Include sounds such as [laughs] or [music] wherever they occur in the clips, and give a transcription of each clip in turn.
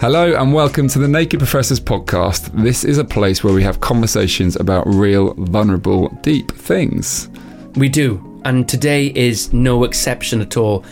Hello and welcome to the Naked Professors podcast. This is a place where we have conversations about real, vulnerable, deep things. We do, and today is no exception at all.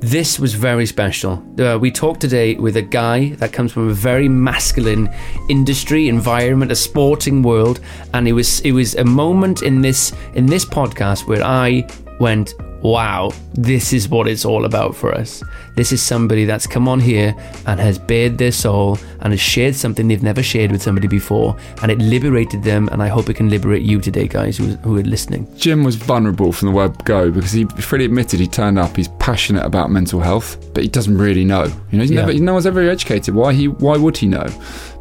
This was very special. Uh, we talked today with a guy that comes from a very masculine industry environment, a sporting world, and it was it was a moment in this in this podcast where I went, wow, this is what it's all about for us. This is somebody that's come on here and has bared their soul and has shared something they've never shared with somebody before, and it liberated them. And I hope it can liberate you today, guys who, who are listening. Jim was vulnerable from the word go because he freely admitted he turned up. He's passionate about mental health, but he doesn't really know. You know, he's Yeah. never, no one's ever educated. Why he? Why would he know?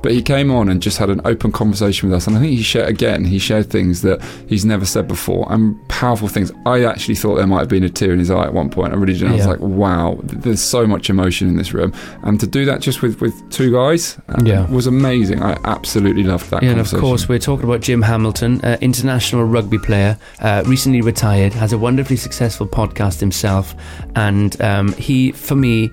But he came on and just had an open conversation with us, and I think he shared again. He shared things that he's never said before, and powerful things. I actually thought there might have been a tear in his eye at one point. I really did. I was like, wow, there's so much emotion in this room, and to do that just with with two guys, uh, Yeah. was amazing. I absolutely loved that. Yeah, and of course, we're talking about Jim Hamilton, uh, international rugby player, uh, recently retired, has a wonderfully successful podcast himself, and um, he, for me,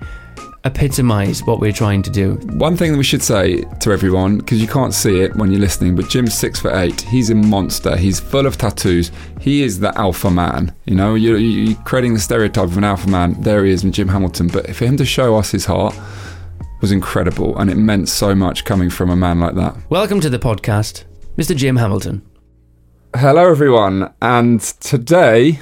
epitomised what we're trying to do. One thing that we should say to everyone, because you can't see it when you're listening, but Jim's six foot eight. He's a monster. He's full of tattoos. He is the alpha man. You know, you're, you're creating the stereotype of an alpha man. There he is, in Jim Hamilton. But for him to show us his heart was incredible, and it meant so much coming from a man like that. Welcome to the podcast, Mr. Jim Hamilton. Hello, everyone, and today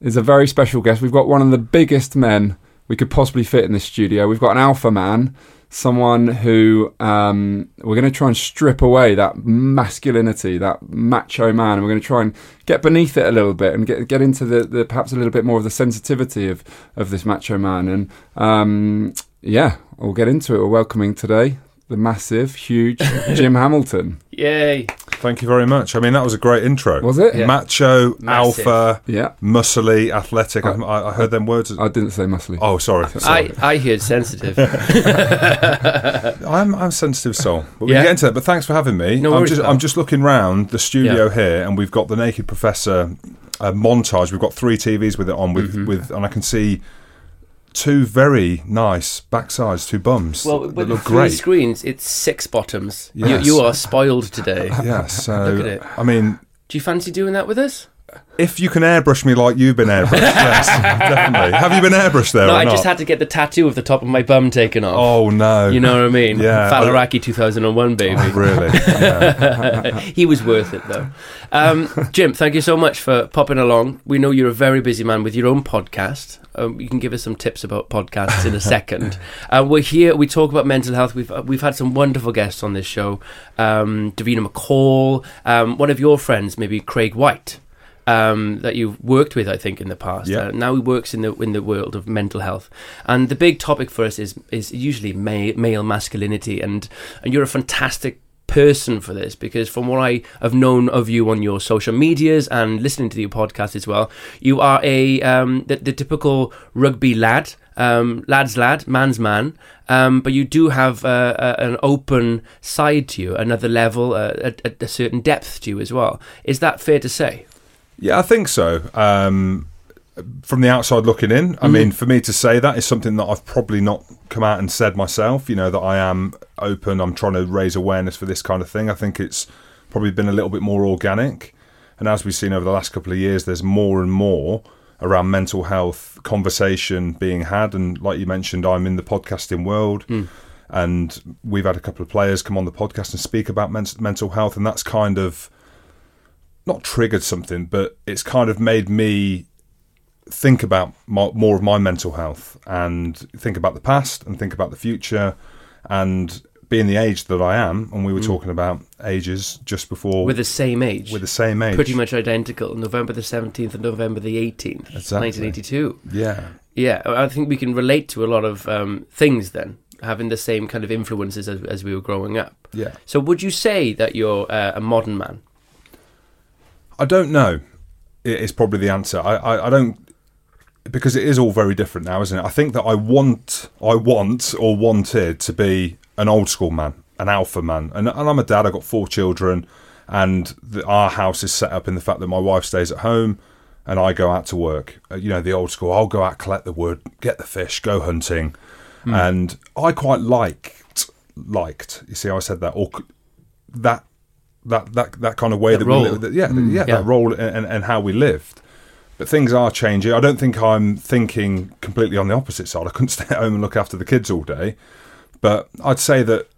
is a very special guest. We've got one of the biggest men we could possibly fit in this studio. We've got an alpha man, someone who um, we're going to try and strip away that masculinity, that macho man, and we're going to try and get beneath it a little bit and get get into the, the perhaps a little bit more of the sensitivity of of this macho man. And um, yeah, we'll get into it. We're welcoming today the massive, huge [laughs] Jim Hamilton. Yay! Thank you very much. I mean, that was a great intro. Was it? Yeah. Macho, Massive. alpha, Yeah. muscly, athletic. I, I heard them words. I didn't say muscly. oh, sorry. sorry. I, I heard sensitive. [laughs] I'm I'm a sensitive soul. But we Yeah. can get into that. But thanks for having me. No I'm worries, just. I'm just looking round the studio Yeah. here, and we've got the Naked Professor uh, montage. We've got three TVs with it on, with Mm-hmm. with, and I can see two very nice backsides, two bums well, that with look three great. screens, it's six bottoms. Yes. You, you are spoiled today. [laughs] Yeah. [laughs] So Look at it. I mean, Do you fancy doing that with us? If you can airbrush me like you've been airbrushed, [laughs] yes, definitely. Have you been airbrushed there? no, I not? just had to get the tattoo of the top of my bum taken off. Oh no! You know what I mean? Yeah. Faliraki 2001, baby. Oh, really? [laughs] Yeah. he was worth it, though. Um, Jim, thank you so much for popping along. We know you're a very busy man with your own podcast. Um, you can give us some tips about podcasts in a [laughs] second. uh, we're here. We talk about mental health. We've uh, we've had some wonderful guests on this show. Um, Davina McCall, um, one of your friends, maybe Craig White. Um, that you've worked with, I think, in the past. Yeah. Uh, now he works in the in the world of mental health, and the big topic for us is is usually ma- male masculinity, and and you're a fantastic person for this because from what I have known of you on your social medias and listening to your podcast as well, you are a um, the, the typical rugby lad, um, lad's lad, man's man, um, but you do have uh, a, an open side to you, another level, uh, a, a, a certain depth to you as well. Is that fair to say? Yeah, I think so. Um, from the outside looking in, I mean, for me to say that is something that I've probably not come out and said myself. You know, that I am open. I'm trying to raise awareness for this kind of thing. I think it's probably been a little bit more organic. And as we've seen over the last couple of years, there's more and more around mental health conversation being had. And like you mentioned, I'm in the podcasting world. And we've had a couple of players come on the podcast and speak about men- mental health, and that's kind of not triggered something, but it's kind of made me think about my, more of my mental health and think about the past and think about the future and being the age that I am, and we were talking about ages just before With the same age. with the same age, Pretty much identical. November the 17th and November the 18th, Exactly. 1982. yeah, Yeah, I think we can relate to a lot of um, things then, having the same kind of influences as, as we were growing up. yeah. So, would you say that you're uh, a modern man? I don't know. It is probably the answer. I, I, I don't because it is all very different now, isn't it? I think that I want, I want or wanted to be an old school man, an alpha man, and, and I'm a dad. I've got four children, and the, our house is set up in the fact that my wife stays at home, and I go out to work. Uh, You know, the old school. I'll go out, collect the wood, get the fish, go hunting, and I quite liked, liked. You see, how I said that, or that that that that kind of way That that, role. we lived. Yeah, yeah, Yeah. that role and, and, and how we lived. But things are changing. I don't think I'm thinking completely on the opposite side. I couldn't [laughs] stay at home and look after the kids all day. But I'd say that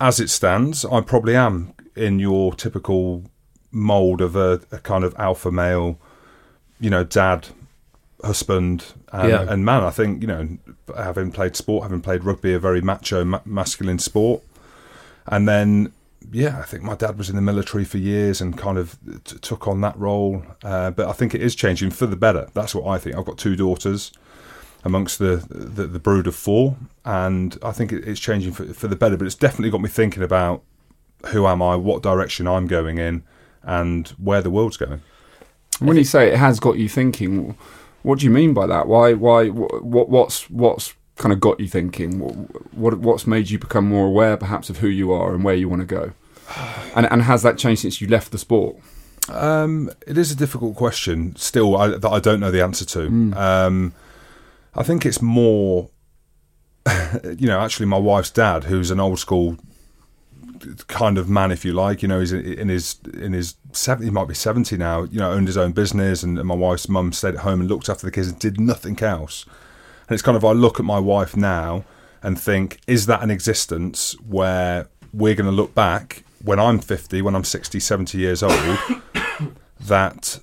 as it stands, I probably am in your typical mold of a, a kind of alpha male, you know, dad, husband, and, Yeah. and man. I think, you know, having played sport, having played rugby, a very macho, ma- masculine sport. And then, yeah, I think my dad was in the military for years and kind of t- took on that role. Uh, but I think it is changing for the better. That's what I think. I've got two daughters amongst the the, the brood of four, and I think it, it's changing for, for the better. But it's definitely got me thinking about who am I, what direction I'm going in, and where the world's going. When you say it has got you thinking, what do you mean by that? Why? Why? What? What's what's kind of got you thinking? What? what what's made you become more aware, perhaps, of who you are and where you want to go? [sighs] And and has that changed since you left the sport? Um, it is a difficult question still I, that I don't know the answer to. Um, I think it's more, [laughs] you know, actually my wife's dad, who's an old school kind of man, if you like. You know, he's in his in his seventy, he might be seventy now. You know, owned his own business, and, and my wife's mum stayed at home and looked after the kids and did nothing else. And it's kind of I look at my wife now and think, is that an existence where we're going to look back when I'm 50, when I'm 60, 70 years old, [coughs] that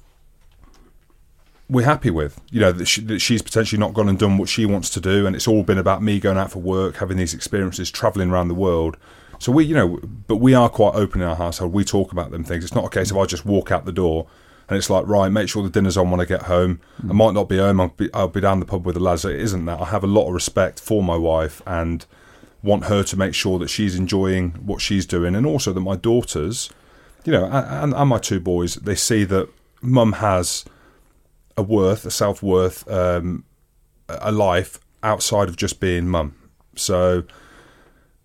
we're happy with? You know, that, she, that she's potentially not gone and done what she wants to do, and it's all been about me going out for work, having these experiences, traveling around the world. So we, you know, but we are quite open in our household. We talk about them things. It's not a case of I just walk out the door and it's like, right, make sure the dinner's on when I get home. I might not be home. I'll be, I'll be down the pub with the lads. It isn't that. I have a lot of respect for my wife and want her to make sure that she's enjoying what she's doing, and also that my daughters, you know, and, and my two boys, they see that mum has a worth, a self worth, um, a life outside of just being mum. So,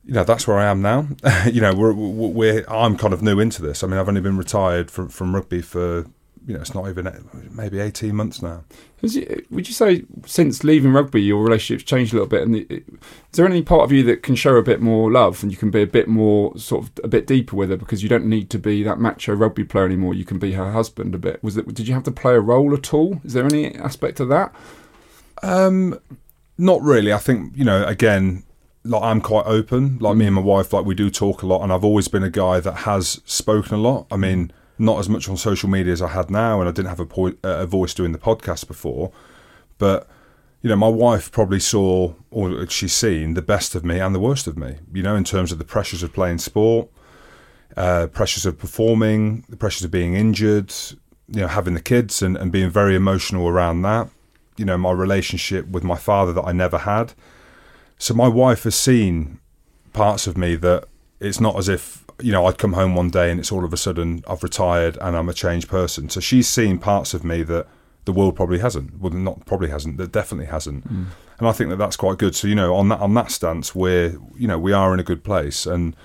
you know, that's where I am now. [laughs] you know, we're, we're I'm kind of new into this. I mean, I've only been retired from from rugby for you know, it's not even maybe eighteen months now. Would you say since leaving rugby, your relationship's changed a little bit? And the, is there any part of you that can show a bit more love, and you can be a bit more sort of a bit deeper with her because you don't need to be that macho rugby player anymore? You can be her husband a bit. Was it? Did you have to play a role at all? Is there any aspect of that? Um, not really. I think you know. Again, like I'm quite open. Like me and my wife, like we do talk a lot, and I've always been a guy that has spoken a lot. I mean, not as much on social media as I had now, and I didn't have a, po- a voice doing the podcast before. But you know, my wife probably saw, or she's seen, the best of me and the worst of me. You know, in terms of the pressures of playing sport, uh, pressures of performing, the pressures of being injured, you know, having the kids and, and being very emotional around that. You know, my relationship with my father that I never had. So my wife has seen parts of me that it's not as if, you know, I'd come home one day and it's all of a sudden I've retired and I'm a changed person. So she's seen parts of me that the world probably hasn't. Well, not probably hasn't, that definitely hasn't. Mm. And I think that that's quite good. So, you know, on that, on that stance, we're, you know, we are in a good place. And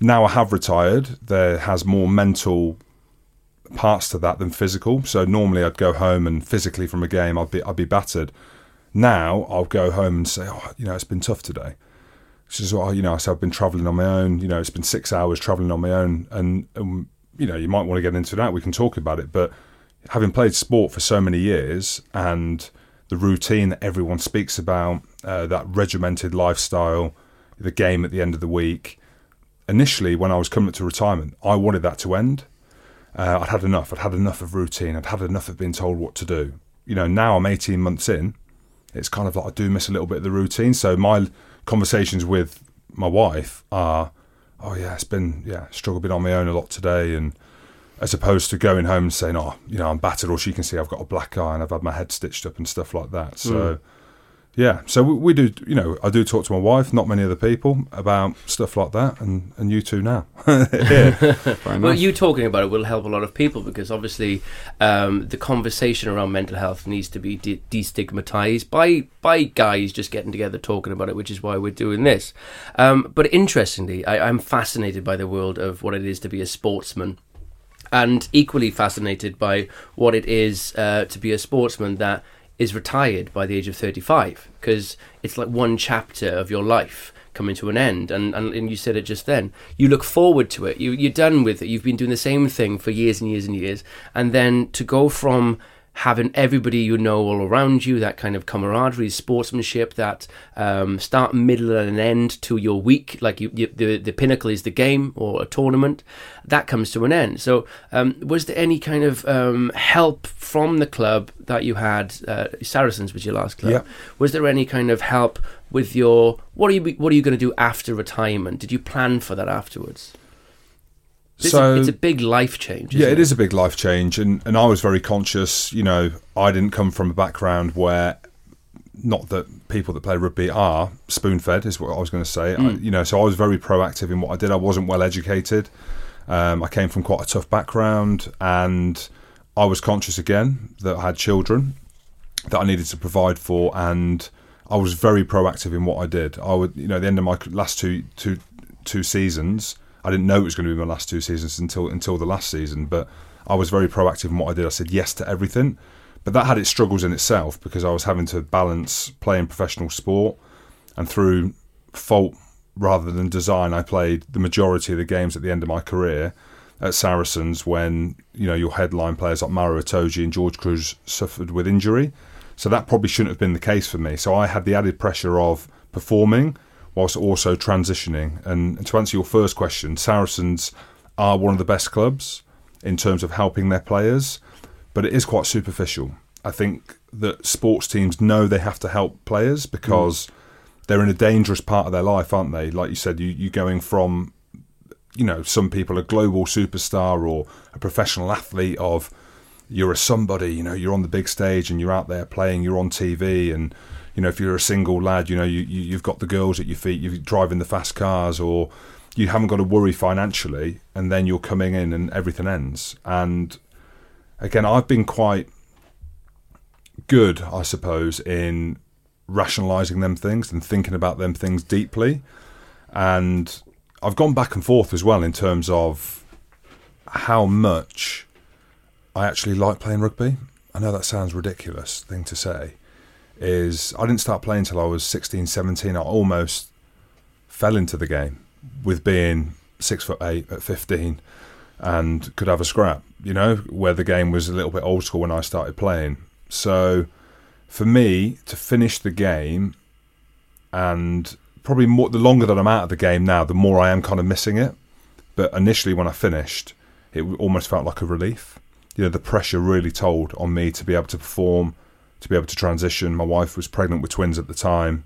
now I have retired, there has more mental parts to that than physical. So normally I'd go home and physically from a game I'd be I'd be battered. Now I'll go home and say, oh, you know, it's been tough today. She says, oh, you know, I said I've been travelling on my own. You know, it's been six hours travelling on my own, and, and you know, you might want to get into that. We can talk about it, but having played sport for so many years and the routine that everyone speaks about, uh, that regimented lifestyle, the game at the end of the week. Initially, when I was coming to retirement, I wanted that to end. Uh, I'd had enough. I'd had enough of routine. I'd had enough of being told what to do. You know, now I'm 18 months in. It's kind of like I do miss a little bit of the routine. So my conversations with my wife are, oh yeah, it's been yeah, struggle been on my own a lot today, and as opposed to going home and saying, oh, you know, I'm battered, or she can see I've got a black eye and I've had my head stitched up and stuff like that. So. Mm. Yeah, so we, do. You know, I do talk to my wife, not many other people, about stuff like that, and, and you two now. [laughs] [laughs] Well, nice. you talking about it will help a lot of people because obviously um, the conversation around mental health needs to be de- destigmatized by by guys just getting together talking about it, which is why we're doing this. Um, but interestingly, I, I'm fascinated by the world of what it is to be a sportsman. And equally fascinated by what it is uh, to be a sportsman that is retired by the age of 35, because it's like one chapter of your life coming to an end. And, and and you said it just then. You look forward to it. You, you're done with it. You've been doing the same thing for years and years and years. And then to go from having everybody you know all around you that kind of camaraderie sportsmanship that um, start middle and end to your week like you, you the, the pinnacle is the game or a tournament that comes to an end. So um, was there any kind of um, help from the club that you had uh, saracens was your last club? Yeah. was there any kind of help with your what are you what are you going to do after retirement? Did you plan for that afterwards it's, So a, it's a big life change yeah, isn't it is a big life change, and and I was very conscious. You know, I didn't come from a background where, not that people that play rugby are spoon fed, is what I was going to say. I, you know, so I was very proactive in what I did. I wasn't well educated. Um, I came from quite a tough background, and I was conscious again that I had children that I needed to provide for, and I was very proactive in what I did. I would, you know, at the end of my last two two two seasons, I didn't know it was going to be my last two seasons until until the last season, but I was very proactive in what I did. I said yes to everything, but that had its struggles in itself because I was having to balance playing professional sport and through fault rather than design, I played the majority of the games at the end of my career at Saracens when you know your headline players like Maro Itoje and George Kruis suffered with injury. So that probably shouldn't have been the case for me. So I had the added pressure of performing whilst also transitioning. And to answer your first question, Saracens are one of the best clubs in terms of helping their players, but it is quite superficial. I think that sports teams know they have to help players mm. because they're in a dangerous part of their life, aren't they? Like you said, you you going from you know some people a global superstar or a professional athlete of you're a somebody you know you're on the big stage and you're out there playing you're on tv and you know if you're a single lad you know you, you you've got the girls at your feet you're driving the fast cars or you haven't got to worry financially and then you're coming in and everything ends and again i've been quite good i suppose in rationalizing them things and thinking about them things deeply and I've gone back and forth as well in terms of how much I actually like playing rugby. I know that sounds ridiculous thing to say. Is I didn't start playing until I was 16, 17. I almost fell into the game with being six foot eight at 15 and could have a scrap, you know, where the game was a little bit old school when I started playing. So for me to finish the game and probably more the longer that I'm out of the game now, the more I am kind of missing it. But initially, when I finished, it almost felt like a relief. You know, the pressure really told on me to be able to perform, to be able to transition. My wife was pregnant with twins at the time.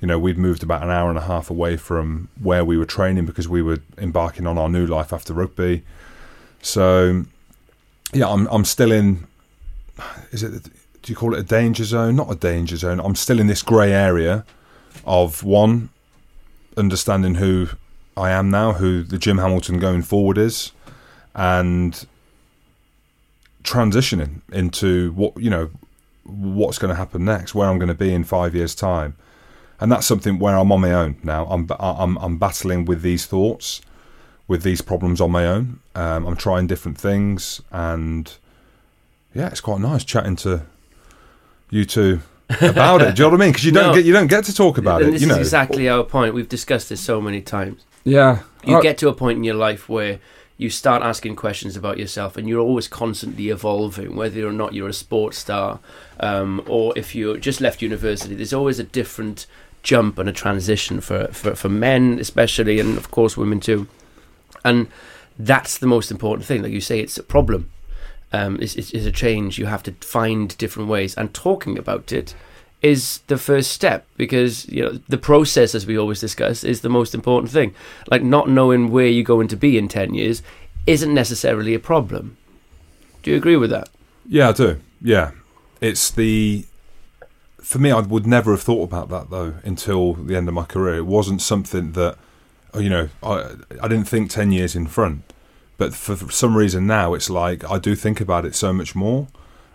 You know, we'd moved about an hour and a half away from where we were training because we were embarking on our new life after rugby. So, yeah, I'm I'm still in. Is it? Do you call it a danger zone? Not a danger zone. I'm still in this grey area of one understanding who I am now, who the Jim Hamilton going forward is, and transitioning into what you know what's going to happen next, where I'm going to be in five years' time, and that's something where I'm on my own now. I'm I'm I'm battling with these thoughts, with these problems on my own. Um, I'm trying different things, and yeah, it's quite nice chatting to you two [laughs] about it. Do you know what I mean? Because you don't No. get you don't get to talk about and it. this You know, is exactly our point we've discussed this so many times Yeah. you Oh, get to a point in your life where you start asking questions about yourself, and you're always constantly evolving, whether or not you're a sports star um, or if you just left university. There's always a different jump and a transition for, for, for men, especially, and of course, women too. And that's the most important thing. Like you say, it's a problem. Um, it's, it's, it's a change. You have to find different ways, and talking about it is the first step because you know the process as we always discuss is the most important thing like not knowing where you're going to be in 10 years isn't necessarily a problem do you agree with that Yeah, I do. Yeah, it's the for me. I would never have thought about that though until the end of my career. It wasn't something that oh, you know I I didn't think ten years in front, but for some reason now it's like I do think about it so much more,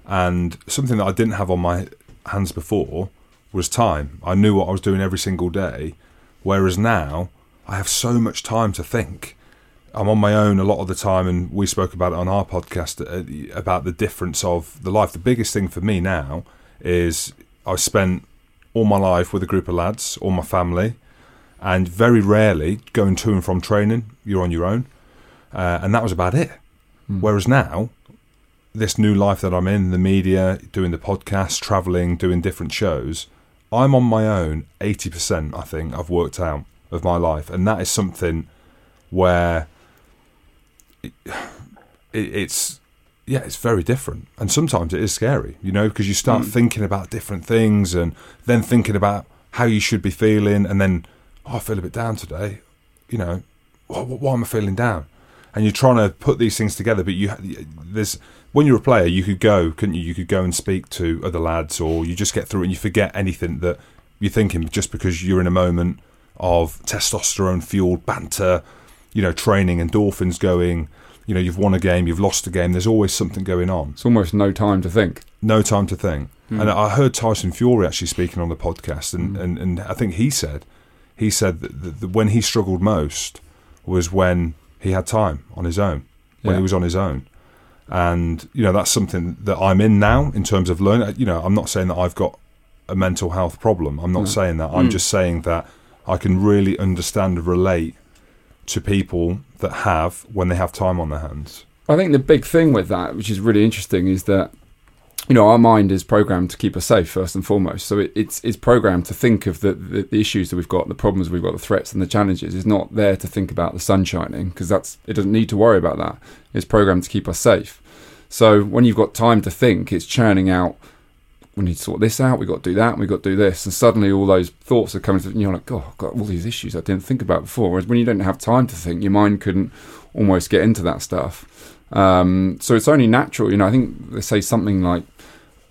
and something that I didn't have on my hands before was time. I knew what I was doing every single day, whereas now I have so much time to think. I'm on my own a lot of the time, and we spoke about it on our podcast uh, about the difference of the life. The biggest thing for me now is I spent all my life with a group of lads, all my family, and very rarely going to and from training. You're on your own, uh, and that was about it. Whereas now, this new life that I'm in, the media, doing the podcast, traveling, doing different shows, I'm on my own 80%, I think, I've worked out of my life. And that is something where it, it, it's, yeah, it's very different. And sometimes it is scary, you know, because you start hmm. thinking about different things and then thinking about how you should be feeling. And then, oh, I feel a bit down today. You know, why, why am I feeling down? And you're trying to put these things together. But you, there's when you're a player, you could go, couldn't you? You could go and speak to other lads, or you just get through and you forget anything that you're thinking just because you're in a moment of testosterone fueled banter, you know, training, endorphins going. You know, you've won a game, you've lost a game. There's always something going on. It's almost no time to think. No time to think. Hmm. And I heard Tyson Fury actually speaking on the podcast, and, hmm. and, and I think he said he said that, that, that when he struggled most was when he had time on his own, when Yeah. he was on his own. And you know that's something that I'm in now in terms of learning. You know, I'm not saying that I've got a mental health problem. I'm not saying that. I'm mm. just saying that I can really understand and relate to people that have when they have time on their hands. I think the big thing with that, which is really interesting, is that you know our mind is programmed to keep us safe first and foremost. So it, it's it's programmed to think of the, the the issues that we've got, the problems we've got, the threats and the challenges. It's not there to think about the sun shining because that's it doesn't need to worry about that. It's programmed to keep us safe. So when you've got time to think, it's churning out. We need to sort this out. We've got to do that. We've got to do this. And suddenly all those thoughts are coming to, you're like, oh, I've got all these issues I didn't think about before. Whereas when you don't have time to think, your mind couldn't almost get into that stuff. Um, so it's only natural, you know. I think they say something like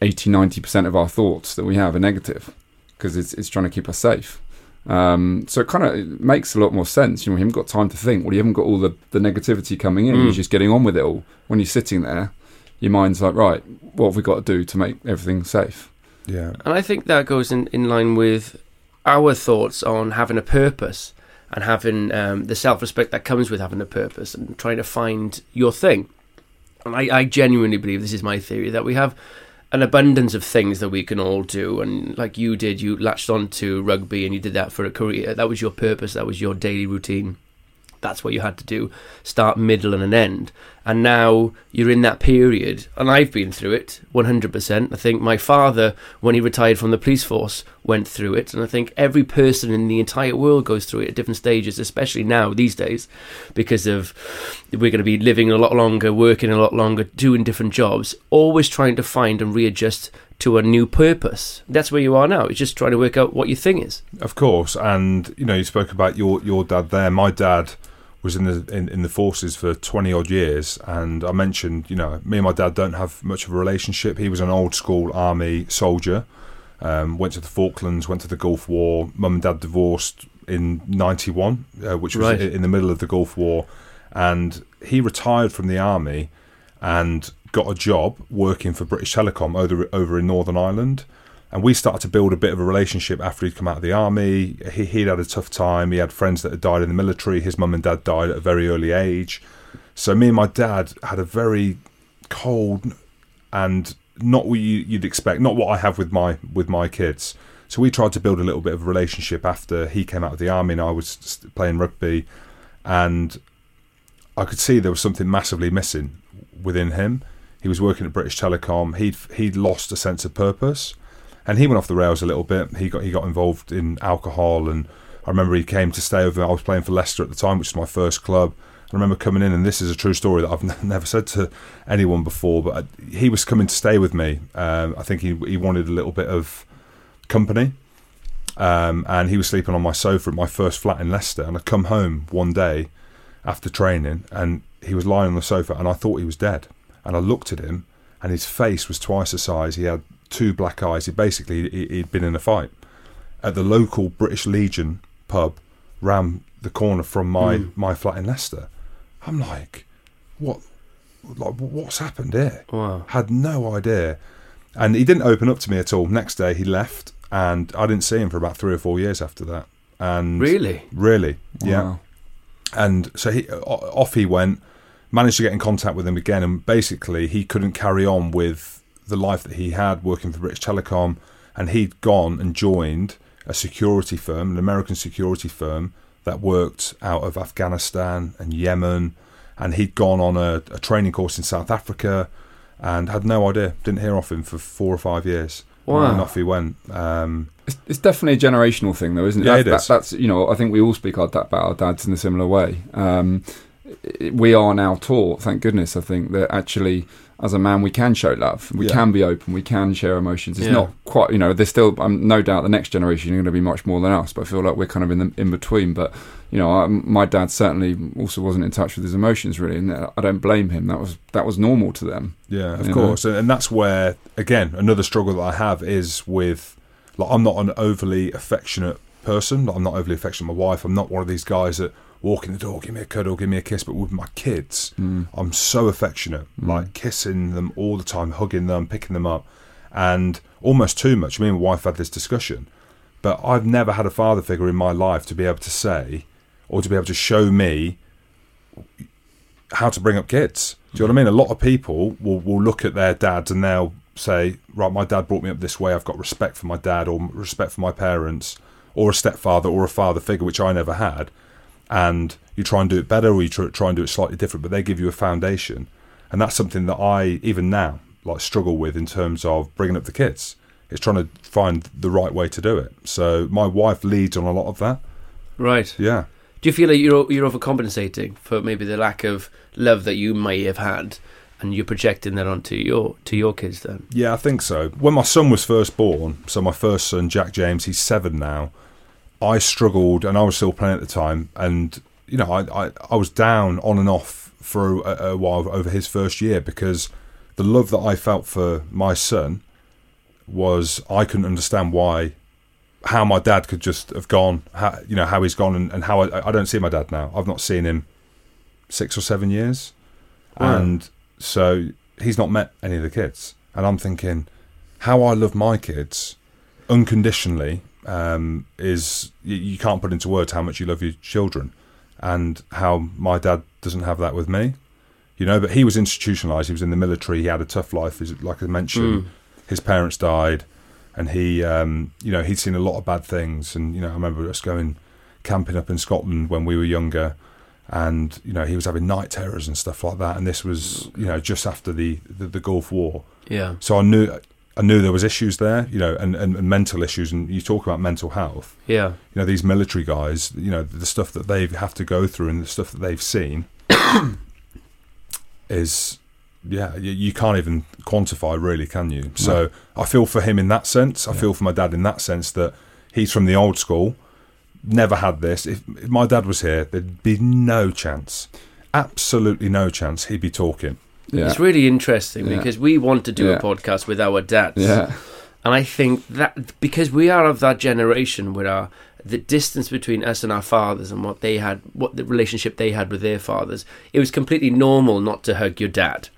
80, 90% of our thoughts that we have are negative because it's, it's trying to keep us safe. Um, so it kind of makes a lot more sense. You know, you haven't got time to think. Well, you haven't got all the, the negativity coming in. You're just getting on with it all. When you're sitting there, your mind's like, right, what have we got to do to make everything safe? Yeah, And I think that goes in, in line with our thoughts on having a purpose and having um, the self respect that comes with having a purpose and trying to find your thing. And I, I genuinely believe this is my theory that we have an abundance of things that we can all do. And like you did, you latched on to rugby and you did that for a career. That was your purpose, that was your daily routine. That's what you had to do start, middle, and an end. And now you're in that period, and I've been through it 100%. I think my father, when he retired from the police force, went through it. And I think every person in the entire world goes through it at different stages, especially now, these days, because of we're going to be living a lot longer, working a lot longer, doing different jobs, always trying to find and readjust to a new purpose. That's where you are now. It's just trying to work out what your thing is. Of course, and you know, you spoke about your your dad there. My dad was in the in, in the forces for twenty odd years, and I mentioned, you know, me and my dad don't have much of a relationship. He was an old school army soldier. Um, went to the Falklands, went to the Gulf War. Mum and dad divorced in '91, uh, which was Right. in the middle of the Gulf War, and he retired from the army and got a job working for British Telecom over over in Northern Ireland. And we started to build a bit of a relationship after he'd come out of the army. He, he'd had a tough time. He had friends that had died in the military. His mum and dad died at a very early age. So me and my dad had a very cold and not what you, you'd expect, not what I have with my with my kids. So we tried to build a little bit of a relationship after he came out of the army and I was playing rugby, and I could see there was something massively missing within him. He was working at British Telecom. He'd he'd lost a sense of purpose, and he went off the rails a little bit. He got he got involved in alcohol, and I remember he came to stay over. I was playing for Leicester at the time, which was my first club. I remember coming in, and this is a true story that I've [laughs] never said to anyone before. But I, he was coming to stay with me. Um, I think he he wanted a little bit of company, um, and he was sleeping on my sofa at my first flat in Leicester. And I come home one day after training, and he was lying on the sofa, and I thought he was dead. And I looked at him, and his face was twice the size. He had two black eyes. He basically he, he'd been in a fight at the local British Legion pub round the corner from my Mm. my flat in Leicester. I'm like, what? Like, what's happened here? Wow. Had no idea. And he didn't open up to me at all. Next day he left, and I didn't see him for about three or four years after that. And Really? really, yeah. Wow. And so he off he went. Managed to get in contact with him again, and basically he couldn't carry on with the life that he had working for British Telecom, and he'd gone and joined a security firm, an American security firm that worked out of Afghanistan and Yemen, and he'd gone on a, a training course in South Africa, and had no idea. Didn't hear off him for four or five years. Wow. And off he went. Um, It's, it's definitely a generational thing, though, isn't it? Yeah, That- it that- is. That's you know, I think we all speak our, about our dads in a similar way. Um, we are now taught, thank goodness, I think that actually, as a man, we can show love, we Yeah. can be open, we can share emotions. It's Yeah. not quite, you know, there's still, um, no doubt, the next generation are going to be much more than us, but I feel like we're kind of in the in between. But you know, I, my dad certainly also wasn't in touch with his emotions really, and I don't blame him. That was that was normal to them. Yeah, of course, and, and that's where again another struggle that I have is with like I'm not an overly affectionate person. Like, I'm not overly affectionate with my wife. I'm not one of these guys that walk in the door, give me a cuddle, give me a kiss. But with my kids, hmm. I'm so affectionate, hmm. like kissing them all the time, hugging them, picking them up, and almost too much. Me and my wife had this discussion, but I've never had a father figure in my life to be able to say or to be able to show me how to bring up kids. Do you know what I mean? A lot of people will, will look at their dads and they'll say, right, my dad brought me up this way. I've got respect for my dad or respect for my parents or a stepfather or a father figure, which I never had. And you try and do it better or you tr- try and do it slightly different, but they give you a foundation. And that's something that I, even now, like struggle with in terms of bringing up the kids. It's trying to find the right way to do it. So my wife leads on a lot of that. Right. Yeah. Do you feel like you're you're overcompensating for maybe the lack of love that you may have had, and you're projecting that onto your to your kids then? Yeah, I think so. When my son was first born, so my first son, Jack James, he's seven now. I struggled, and I was still playing at the time, and you know, I I, I was down on and off for a, a while over his first year because the love that I felt for my son was I couldn't understand why how my dad could just have gone, how, you know, how he's gone, and, and how I, I don't see my dad now. I've not seen him six or seven years, Wow. and so he's not met any of the kids. And I'm thinking, how I love my kids unconditionally um, is you, you can't put into words how much you love your children, and how my dad doesn't have that with me. You know, but he was institutionalized. He was in the military. He had a tough life. Like I mentioned, Mm. his parents died, and he, um, you know, he'd seen a lot of bad things. And you know, I remember us going camping up in Scotland when we were younger, and you know, he was having night terrors and stuff like that. And this was, you know, just after the the, the Gulf War. Yeah. So I knew I knew there was issues there, you know, and, and, and mental issues. And you talk about mental health. Yeah. You know, these military guys, you know, the stuff that they have to go through and the stuff that they've seen [coughs] is, yeah, you, you can't even quantify, really, can you? So I feel for him in that sense. I feel for my dad in that sense that he's from the old school, never had this. If, if my dad was here, there'd be no chance, absolutely no chance he'd be talking. Yeah, It's really interesting Yeah. because we want to do Yeah. a podcast with our dads. yeah, And I think that because we are of that generation where our the distance between us and our fathers and what they had, what the relationship they had with their fathers, it was completely normal not to hug your dad.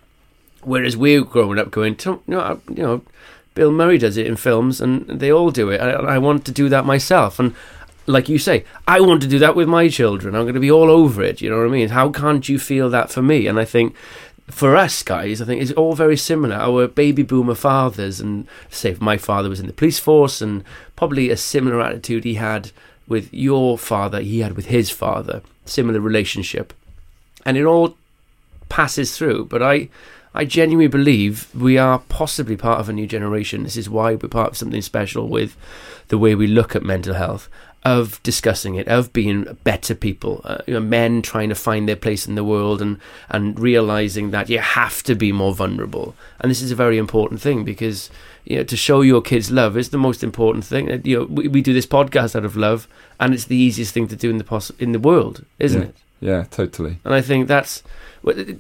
Whereas we were growing up going, you know, you know, Bill Murray does it in films, and they all do it. I, I want to do that myself, and like you say, I want to do that with my children. I'm going to be all over it. You know what I mean? How can't you feel that for me? And I think for us guys, I think it's all very similar. Our baby boomer fathers, and say my father was in the police force, and probably a similar attitude he had with your father, he had with his father, similar relationship. and it all passes through. But I, I genuinely believe we are possibly part of a new generation. This is why we're part of something special with the way we look at mental health, of discussing it, of being better people, uh, you know, men trying to find their place in the world and and realizing that you have to be more vulnerable. And this is a very important thing because you know to show your kids love is the most important thing. Uh, You know, we, we do this podcast out of love, and it's the easiest thing to do in the poss- in the world, isn't Yeah. it? Yeah, totally. And I think that's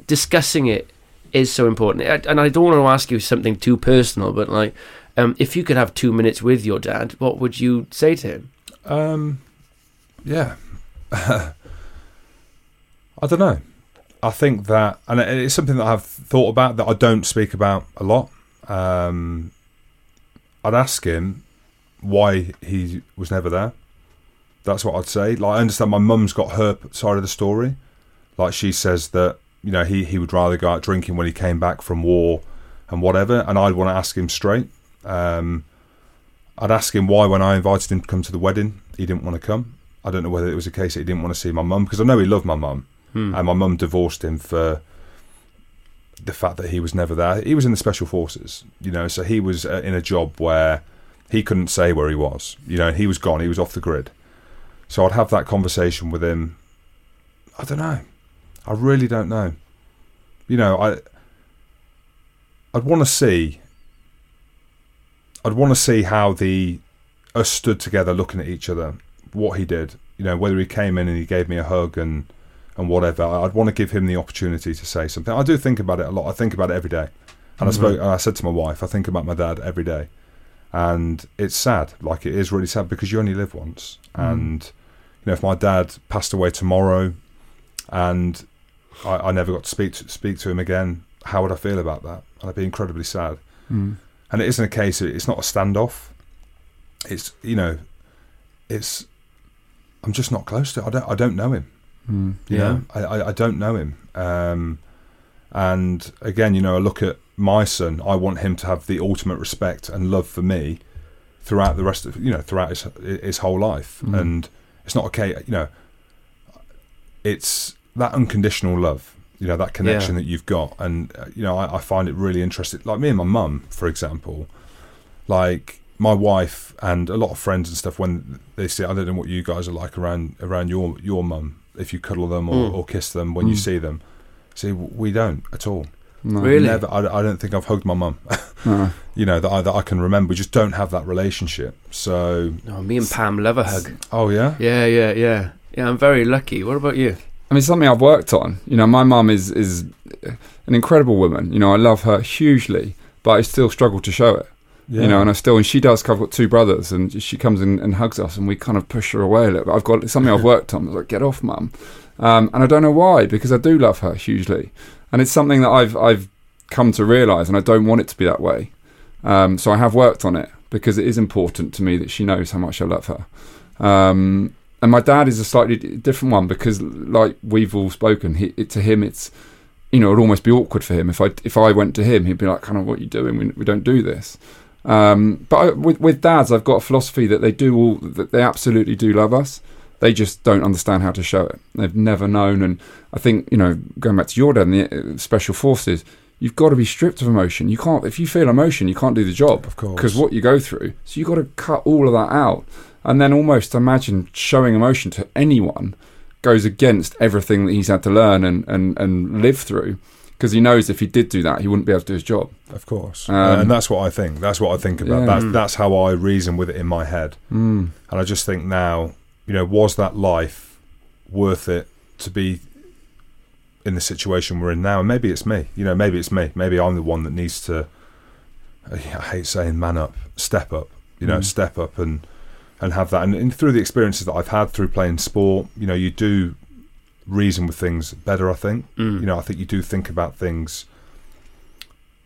discussing it is so important. And I don't want to ask you something too personal, but like, um, if you could have two minutes with your dad, what would you say to him? Um, yeah. [laughs] I don't know. I think that, and it's something that I've thought about that I don't speak about a lot. Um, I'd ask him why he was never there. That's what I'd say. Like, I understand my mum's got her side of the story. Like, she says that, you know, he, he would rather go out drinking when he came back from war and whatever. And I'd want to ask him straight. Um, I'd ask him why, when I invited him to come to the wedding, he didn't want to come. I don't know whether it was a case that he didn't want to see my mum because I know he loved my mum, and my mum divorced him for the fact that he was never there. He was in the special forces, you know, so he was uh, in a job where he couldn't say where he was. You know, he was gone. He was off the grid. So I'd have that conversation with him. I don't know. I really don't know. You know, I I'd want to see I'd want to see how the us stood together looking at each other, what he did. You know, whether he came in and he gave me a hug and and whatever. I'd want to give him the opportunity to say something. I do think about it a lot. I think about it every day. And I spoke. And I said to my wife, I think about my dad every day, and it's sad. Like it is really sad because you only live once. And you know, if my dad passed away tomorrow, and I, I never got to speak to, speak to him again, how would I feel about that? I'd be incredibly sad. Mm. And it isn't a case. It's not a standoff. It's you know, it's. I'm just not close to. It. I don't. I don't know him. Mm. You know, I, I, I don't know him. Um, and again, you know, I look at my son. I want him to have the ultimate respect and love for me throughout the rest of you know throughout his his whole life. Mm. And it's not okay. You know, it's that unconditional love. You know, that connection Yeah. that you've got, and uh, you know, I, I find it really interesting. Like me and my mum, for example, like my wife and a lot of friends and stuff when they see. I don't know what you guys are like around around your your mum. If you cuddle them or, Mm. or kiss them when you Mm. see them, see we don't at all. No. Really? Never. I, I don't think I've hugged my mum. [laughs] No. you know that I, that I can remember. We just don't have that relationship. So, No, me and Pam love a hug. oh yeah, Yeah, yeah, yeah. Yeah, I'm very lucky. What about you? I mean, something I've worked on. You know, my mum is is an incredible woman. You know, I love her hugely, but I still struggle to show it. yeah. You know, and I still, and she does. 'cause I've got two brothers, and she comes in and hugs us, and we kind of push her away a little. bit. I've got something I've [laughs] worked on. I was like, get off, mum. Um, and I don't know why, because I do love her hugely, and it's something that I've I've come to realise, and I don't want it to be that way. Um, so I have worked on it because it is important to me that she knows how much I love her. Um, and my dad is a slightly different one because, like we've all spoken, he, it, to him it's you know it'd almost be awkward for him if I if I went to him, he'd be like, kind of, what are you doing? We, we don't do this. Um, but I, with with dads, I've got a philosophy that they do all that they absolutely do love us. They just don't understand how to show it. They've never known, and I think you know, going back to your dad and the uh, special forces, you've got to be stripped of emotion. You can't if you feel emotion, you can't do the job of course. because what you go through. So you've got to cut all of that out, and then almost imagine showing emotion to anyone goes against everything that he's had to learn and and and live through. Because he knows if he did do that, he wouldn't be able to do his job. Of course, Um, and that's what I think. That's what I think about. Yeah. That's Mm. that's how I reason with it in my head. Mm. And I just think now, you know, was that life worth it to be in the situation we're in now? And maybe it's me. You know, maybe it's me. Maybe I'm the one that needs to. I hate saying man up, step up. You know, Mm. step up and and have that. And, and through the experiences that I've had through playing sport, you know, you do reason with things better. I think. Mm. You know, I think you do think about things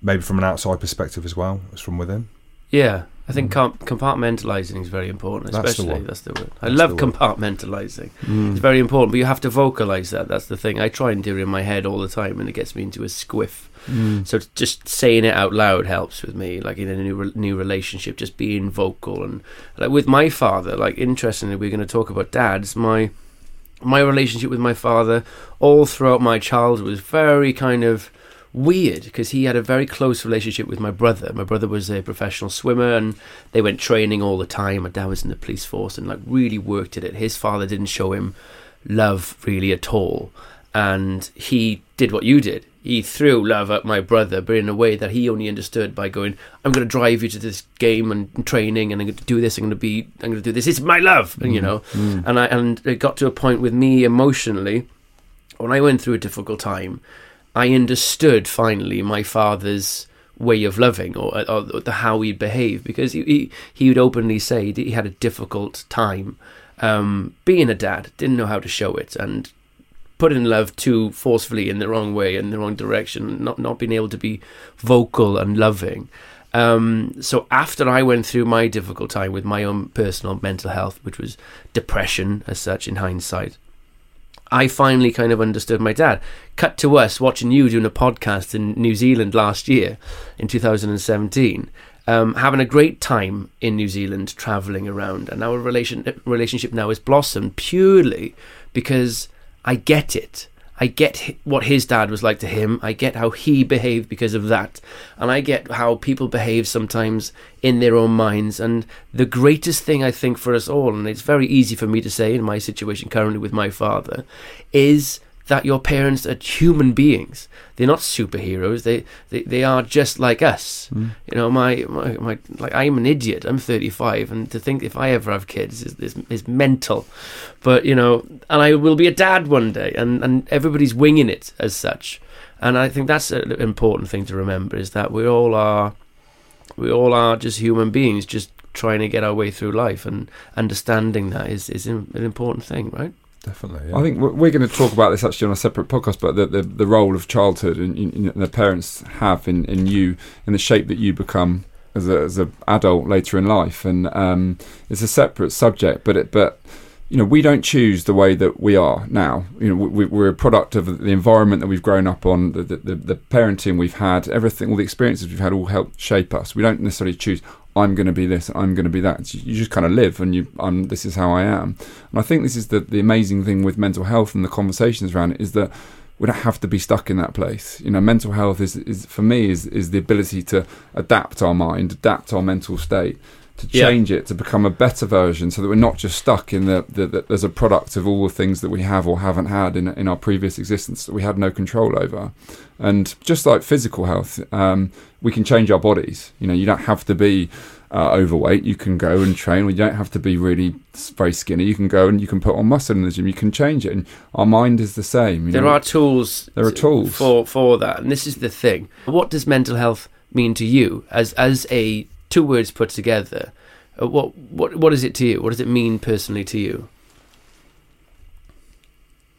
maybe from an outside perspective as well as from within. Yeah, I think Mm. compartmentalizing is very important. That's the Especially one. that's the word. I That's love the word. compartmentalizing. Mm. It's very important, but you have to vocalize that. That's the thing. I try and do it in my head all the time, and it gets me into a squiff. Mm. So just saying it out loud helps with me, like in a new re- new relationship, just being vocal and like with my father. Like interestingly, we're going to talk about dads. My my relationship with my father all throughout my childhood was very kind of weird because he had a very close relationship with my brother. My brother was a professional swimmer and they went training all the time. My dad was in the police force and like really worked at it. His father didn't show him love really at all. And he did what you did. He threw love at my brother, but in a way that he only understood by going, "I'm going to drive you to this game and, training, and I'm going to do this. I'm going to be, I'm going to do this. It's my love, and you know." Mm. And I and it got to a point with me emotionally when I went through a difficult time. I understood finally my father's way of loving or, or the, how he'd behave because he, he he would openly say he had a difficult time um, being a dad, didn't know how to show it, and put in love too forcefully in the wrong way, in the wrong direction, not not being able to be vocal and loving. Um, so after I went through my difficult time with my own personal mental health, which was depression as such in hindsight, I finally kind of understood my dad. Cut to us watching you doing a podcast in New Zealand last year, in 2017, um, having a great time in New Zealand, traveling around, and our relation relationship now has blossomed purely because I get it. I get what his dad was like to him. I get how he behaved because of that. And I get how people behave sometimes in their own minds. And the greatest thing I think for us all, and it's very easy for me to say in my situation currently with my father, is that your parents are human beings. They're not superheroes. They they, they are just like us. Mm. You know, my, my my like I'm an idiot. I'm 35, and to think if I ever have kids is, is is mental. But you know, and I will be a dad one day, and and everybody's winging it as such. And I think that's an important thing to remember is that we all are we all are just human beings, just trying to get our way through life, and understanding that is is an important thing, right? Definitely. Yeah. I think we're going to talk about this actually on a separate podcast, but the, the, the role of childhood and, and, the parents have in, in you, in the shape that you become as a as an adult later in life, and um, it's a separate subject. But it, but you know, we don't choose the way that we are now. You know, we, are a product of the environment that we've grown up on, the, the, the parenting we've had, everything, all the experiences we've had, all help shape us. We don't necessarily choose. I'm going to be this, I'm going to be that. You just kind of live, and you, I'm. This is how I am. And I think this is the the amazing thing with mental health and the conversations around it is that we don't have to be stuck in that place. You know, mental health is, is for me is is the ability to adapt our mind, adapt our mental state, to change yeah. it to become a better version so that we're not just stuck in the, the, the, there's a product of all the things that we have or haven't had in, in our previous existence that we had no control over. And just like physical health um, we can change our bodies. You know you don't have to be uh, overweight. You can go and train. Or you don't have to be really very skinny. You can go and you can put on muscle in the gym. You can change it. And our mind is the same there know? are tools there are tools. for for that. And this is the thing. What does mental health mean to you as as a two words put together. Uh, what what what is it to you? What does it mean personally to you?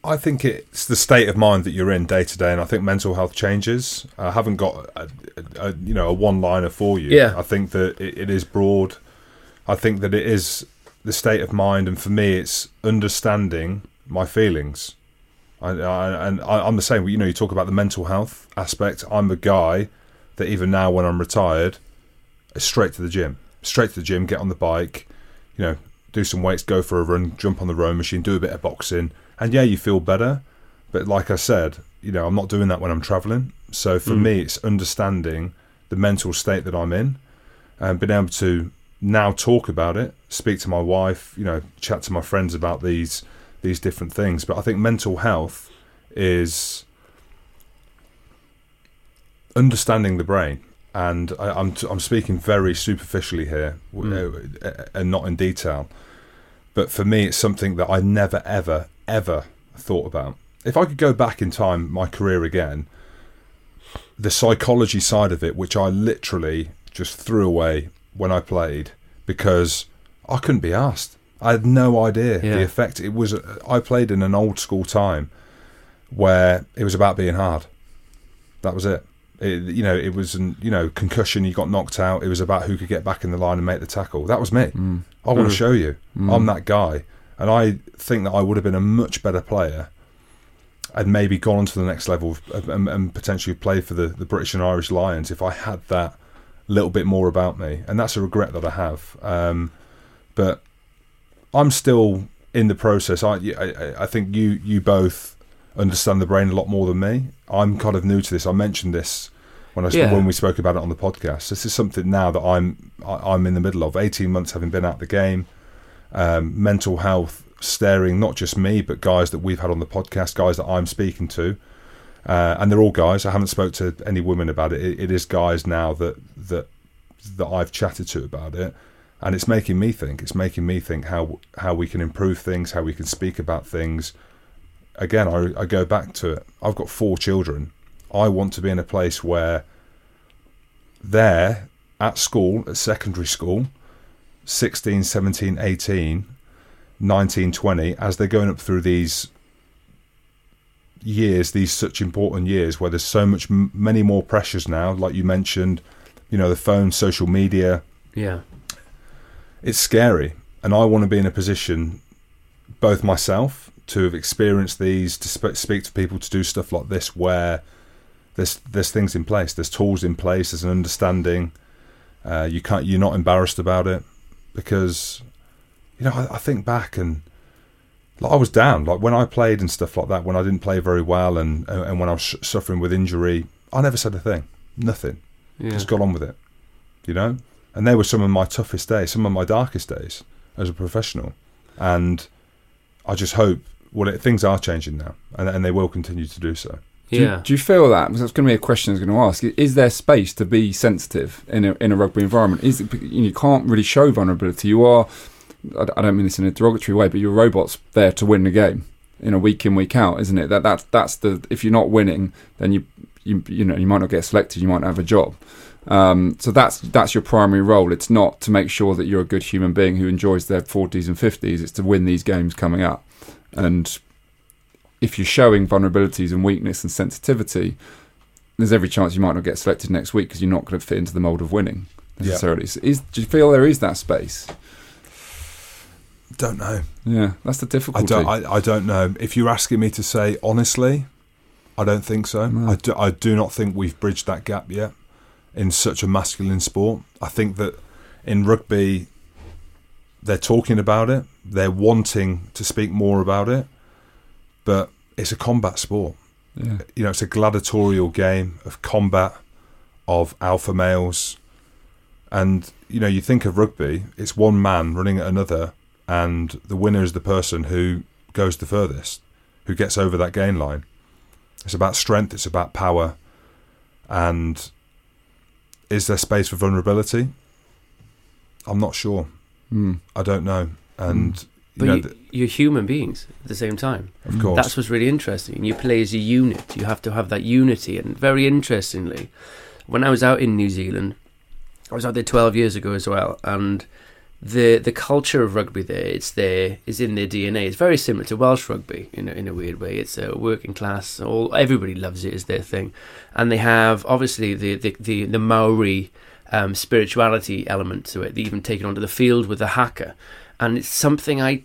I think it's the state of mind that you're in day to day, and I think mental health changes. I haven't got a, a, a you know a one liner for you. Yeah, I think that it, it is broad. I think that it is the state of mind, and for me, it's understanding my feelings. I, I, and I, I'm the same. You know, you talk about the mental health aspect. I'm a guy that even now, when I'm retired, straight to the gym, straight to the gym, get on the bike, you know, do some weights, go for a run, jump on the rowing machine, do a bit of boxing, and yeah, you feel better. But like I said, you know, I'm not doing that when I'm traveling. So for mm. me, it's understanding the mental state that I'm in and being able to now talk about it, speak to my wife, you know, chat to my friends about these these different things. But I think mental health is understanding the brain and I, am I'm, t- I'm speaking very superficially here mm. uh, and not in detail. But for me, it's something that I never, ever, ever thought about. If I could go back in time, my career again, the psychology side of it, which I literally just threw away when I played because I couldn't be asked. I had no idea yeah. the effect. It was. I played in an old school time where it was about being hard. That was it. It, you know, it was an you know concussion. You got knocked out. It was about who could get back in the line and make the tackle. That was me. Mm. I want to mm. show you, mm. I'm that guy, and I think that I would have been a much better player, and maybe gone on to the next level and, and potentially played for the, the British and Irish Lions if I had that little bit more about me. And that's a regret that I have. Um, but I'm still in the process, I, I I think you you both understand the brain a lot more than me. I'm kind of new to this. I mentioned this when I Yeah. when we spoke about it on the podcast. This is something now that I'm I, I'm in the middle of. 18 months having been out the game, um, mental health staring not just me but guys that we've had on the podcast, guys that I'm speaking to, uh, and they're all guys. I haven't spoke to any women about it. it. It is guys now that that that I've chatted to about it, and it's making me think. It's making me think how how we can improve things, how we can speak about things. Again, I, I go back to it. I've got four children. I want to be in a place where they're at school, at secondary school, 16, 17, 18, 19, 20, as they're going up through these years, these such important years where there's so much, many more pressures now, like you mentioned, you know, the phone, social media, Yeah. it's scary. And I want to be in a position, both myself, to have experienced these, to sp- speak to people, to do stuff like this, where there's there's things in place, there's tools in place, there's an understanding. Uh, you can't, you're not embarrassed about it because, you know, I, I think back and like I was down, like when I played and stuff like that, when I didn't play very well, and and when I was sh- suffering with injury, I never said a thing, nothing Yeah. just got on with it, you know. And they were some of my toughest days, some of my darkest days as a professional. And I just hope, well, it, things are changing now, and, and they will continue to do so. Do you, do you feel that? Because that's going to be a question I was going to ask. Is there space to be sensitive in a, in a rugby environment? Is it, you, can't really show vulnerability. You are, I I don't mean this in a derogatory way, but you're robots there to win the game in a week in week out, isn't it? That that's that's the if you're not winning, then you you you know you might not get selected, you might not have a job. Um, so that's that's your primary role. It's not to make sure that you're a good human being who enjoys their 40s and 50s. It's to win these games coming up. And if you're showing vulnerabilities and weakness and sensitivity, there's every chance you might not get selected next week because you're not going to fit into the mold of winning necessarily. So is, do you feel there is that space? Don't know. Yeah, that's the I difficulty. don't. I, I don't know. If you're asking me to say honestly, I don't think so. No. I, do, I do not think we've bridged that gap yet in such a masculine sport. I think that in rugby, they're talking about it. They're wanting to speak more about it, but it's a combat sport. yeah. you know, it's a gladiatorial game of combat, of alpha males, and you know, you think of rugby, it's one man running at another, and the winner is the person who goes the furthest, who gets over that gain line. It's about strength, it's about power, and is there space for vulnerability? I'm not sure. Mm. I don't know, and you But know, you, th- you're human beings at the same time. of course, That's what's really interesting. You play as a unit. You have to have that unity. And very interestingly, when I was out in New Zealand, I was out there 12 years ago as well, and the the culture of rugby there, it's there, is in their DNA. It's very similar to Welsh rugby in a, in a weird way. It's a working class. All everybody loves it as their thing, and they have obviously the the the, the Maori. Um, spirituality element to it. They even take it onto the field with the haka, and it's something I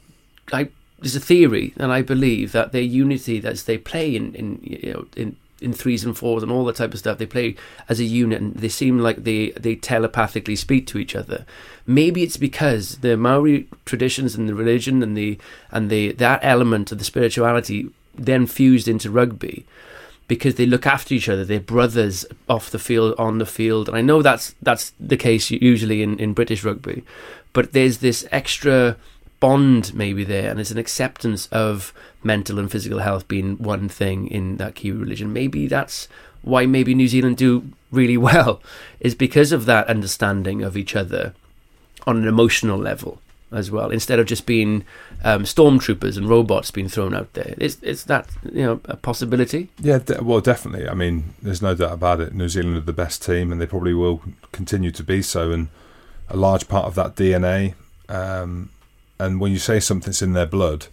I there's a theory, and I believe that their unity that they play in in you know in in threes and fours and all that type of stuff. They play as a unit, and they seem like they they telepathically speak to each other. Maybe it's because the Maori traditions and the religion and the and the that element of the spirituality then fused into rugby because they look after each other. They're brothers off the field, on the field, and I know that's that's the case usually in, in British rugby. But there's this extra bond maybe there, and there's an acceptance of mental and physical health being one thing in that Kiwi religion. Maybe that's why maybe New Zealand do really [laughs] well, is because of that understanding of each other on an emotional level as well, instead of just being um, stormtroopers and robots being thrown out there. Is is that you know a possibility? Yeah, de- well, definitely. I mean, there's no doubt about it. New Zealand are the best team, and they probably will continue to be so. And a large part of that DNA. Um, and when you say something's in their blood,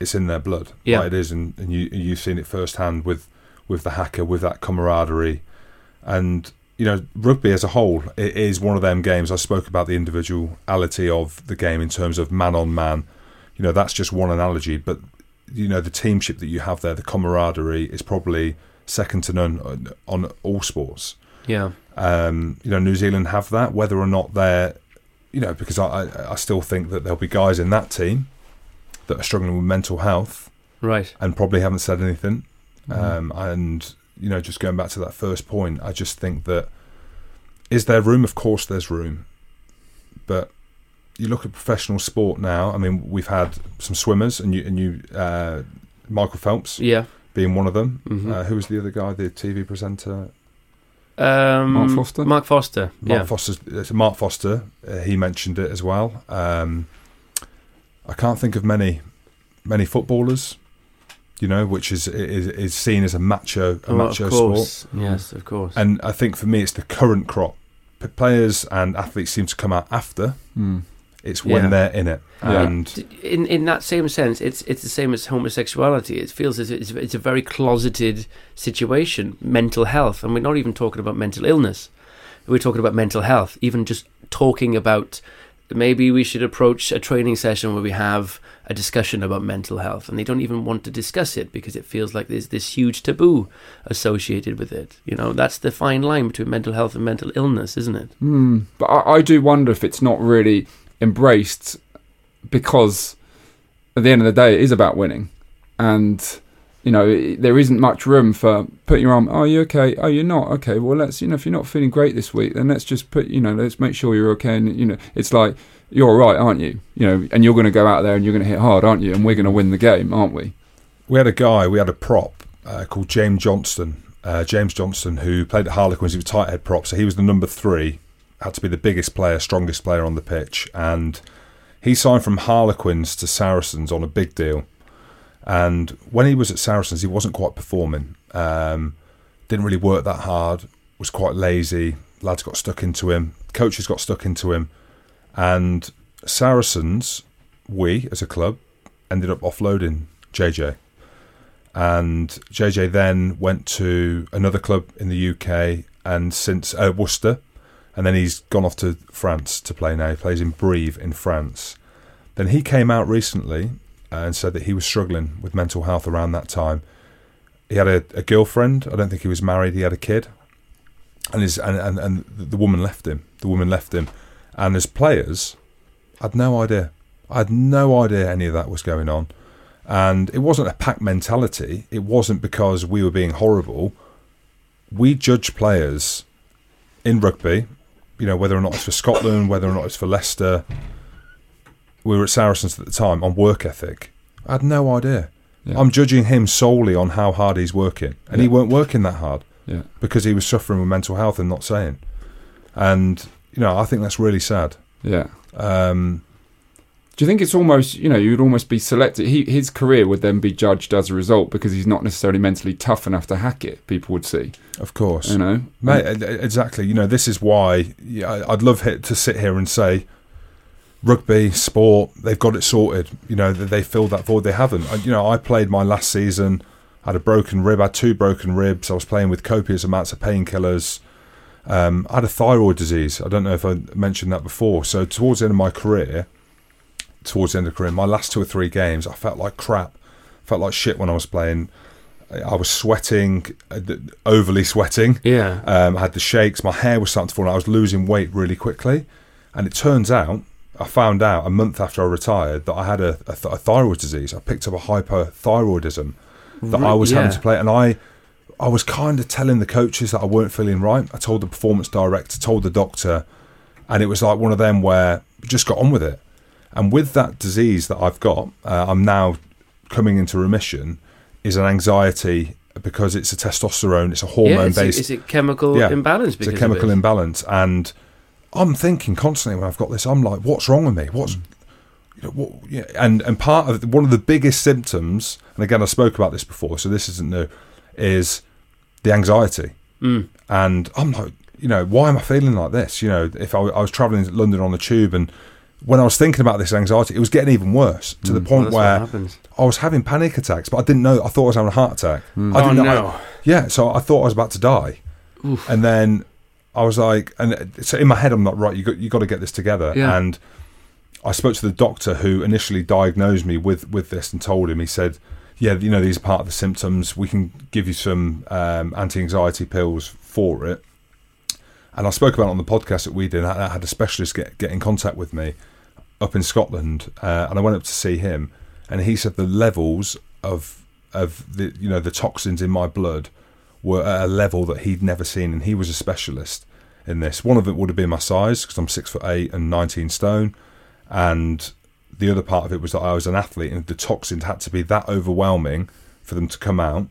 it's in their blood. Yeah. Like it is, and, and you you've seen it firsthand with with the haka, with that camaraderie, and you know, rugby as a whole, it is one of them games. I spoke about the individuality of the game in terms of man on man. You know, that's just one analogy, but you know, the teamship that you have there, the camaraderie, is probably second to none on, on all sports. Yeah, Um, you know, New Zealand have that, whether or not they're, you know, because I, I, still think that there'll be guys in that team that are struggling with mental health Right. and probably haven't said anything. Mm-hmm. Um, and you know, just going back to that first point, I just think that is there room? Of course, there's room, but you look at professional sport now. I mean, we've had some swimmers, and you and you, uh, Michael Phelps Yeah. being one of them. Mhm. Uh, who was the other guy? The TV presenter, Um, Mark Foster? Mark Foster. Mark yeah. Foster's, uh, Mark Foster. Uh, he mentioned it as well. Um, I can't think of many many footballers. You know, which is is, is seen as a macho a Oh, macho of sport. Yes, of course. And I think for me, it's the current crop. P- players and athletes seem to come out after. Mm. It's when Yeah. they're in it. Yeah. And in in that same sense, it's it's the same as homosexuality. It feels as it's, it's a very closeted situation, mental health, and we're not even talking about mental illness. We're talking about mental health. Even just talking about maybe we should approach a training session where we have a discussion about mental health, and they don't even want to discuss it because it feels like there's this huge taboo associated with it. You know, that's the fine line between mental health and mental illness, isn't it? Mm. But I, I do wonder if it's not really embraced because at the end of the day, it is about winning. And, you know, there isn't much room for putting your arm, oh, you okay? Oh, you're not? Okay, well, let's, you know, if you're not feeling great this week, then let's just put, you know, let's make sure you're okay. And, you know, it's like, you're all right, aren't you? You know, and you're going to go out there and you're going to hit hard, aren't you? And we're going to win the game, aren't we? we had a guy, we had a prop uh, called James Johnston. Uh, James Johnston, who played at Harlequins, he was tight head prop, so he was the number three, had to be the biggest player, strongest player on the pitch. And he signed from Harlequins to Saracens on a big deal. And when he was at Saracens, he wasn't quite performing. Um, didn't really work that hard. Was quite lazy. Lads got stuck into him. Coaches got stuck into him. And Saracens, we as a club, ended up offloading JJ. And JJ then went to another club in the UK and since uh, Worcester, and then he's gone off to France to play now. He plays in Brive in France. Then he came out recently Uh, and said that he was struggling with mental health around that time. He had a, a girlfriend. I don't think he was married. He had a kid, and his and, and and the woman left him. The woman left him, and as players, I had no idea. I had no idea any of that was going on, and it wasn't a pack mentality. It wasn't because we were being horrible. We judge players in rugby, you know, whether or not it's for Scotland, whether or not it's for Leicester. We were at Saracens at the time on work ethic. I had no idea. Yeah. I'm judging him solely on how hard he's working, and he weren't working that hard Yeah. because he was suffering with mental health and not saying. And you know, I think that's really sad. Yeah. Um, Do you think it's almost, you know, you'd almost be selected? He, his career would then be judged as a result because he's not necessarily mentally tough enough to hack it. People would see, of course, you know, Mate, exactly. You know, this is why I'd love to sit here and say, rugby, sport, they've got it sorted. You know, they filled that void. They haven't. I, you know, I played my last season, had a broken rib, I had two broken ribs. I was playing with copious amounts of painkillers. Um, I had a thyroid disease. I don't know if I mentioned that before. So towards the end of my career, towards the end of the career, my last two or three games, I felt like crap. Felt like shit when I was playing. I I was sweating, uh, overly sweating. Yeah. Um, I had the shakes. My hair was starting to fall. And I was losing weight really quickly. And it turns out, I found out a month after I retired that I had a, a, th- a thyroid disease. I picked up a hypothyroidism that I was having to play. And I, I was kind of telling the coaches that I weren't feeling right. I told the performance director, told the doctor, and it was like one of them where just got on with it. And with that disease that I've got, uh, I'm now coming into remission. Is an anxiety because it's a testosterone, it's a yeah, hormone a, based it's a chemical Yeah, imbalance it's a chemical it. imbalance and i'm thinking constantly when i've got this i'm like what's wrong with me what's you know, what, yeah, and and part of one of the biggest symptoms and again i spoke about this before so this isn't new is the anxiety Mm. and i'm like you know why am i feeling like this you know if i, I was traveling to london on the tube and when i was thinking about this anxiety it was getting even worse to the point what where. I was having panic attacks, but I didn't know. I thought I was having a heart attack. I Oh, didn't know. no. yeah, so I thought I was about to die, and then I was like, and so in my head, I'm like, right, you got you got to get this together. Yeah. And I spoke to the doctor who initially diagnosed me with with this and told him. He said, yeah, you know, these are part of the symptoms. We can give you some um, anti-anxiety pills for it. And I spoke about it on the podcast that we did. I I had a specialist get get in contact with me up in Scotland, uh, and I went up to see him. and he said the levels of of the you know the toxins in my blood were at a level that he'd never seen, and he was a specialist in this. One of it would have been my size because I'm six foot eight and 19 stone, and the other part of it was that I was an athlete, and the toxins had to be that overwhelming for them to come out,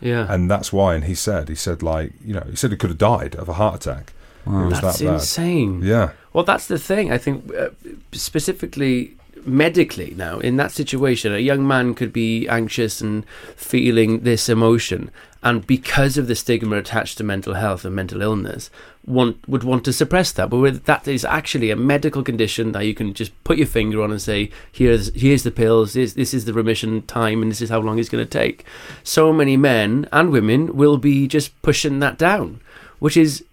Yeah. and that's why. And he said, he said like you know, he said he could have died of a heart attack. It was That's that bad. insane. Yeah, Well, that's the thing. I think uh, specifically medically now in that situation, a young man could be anxious and feeling this emotion, and because of the stigma attached to mental health and mental illness, want would want to suppress that. But that is actually a medical condition that you can just put your finger on and say, "Here's here's the pills. This, this is the remission time, and this is how long it's going to take." So many men and women will be just pushing that down, which is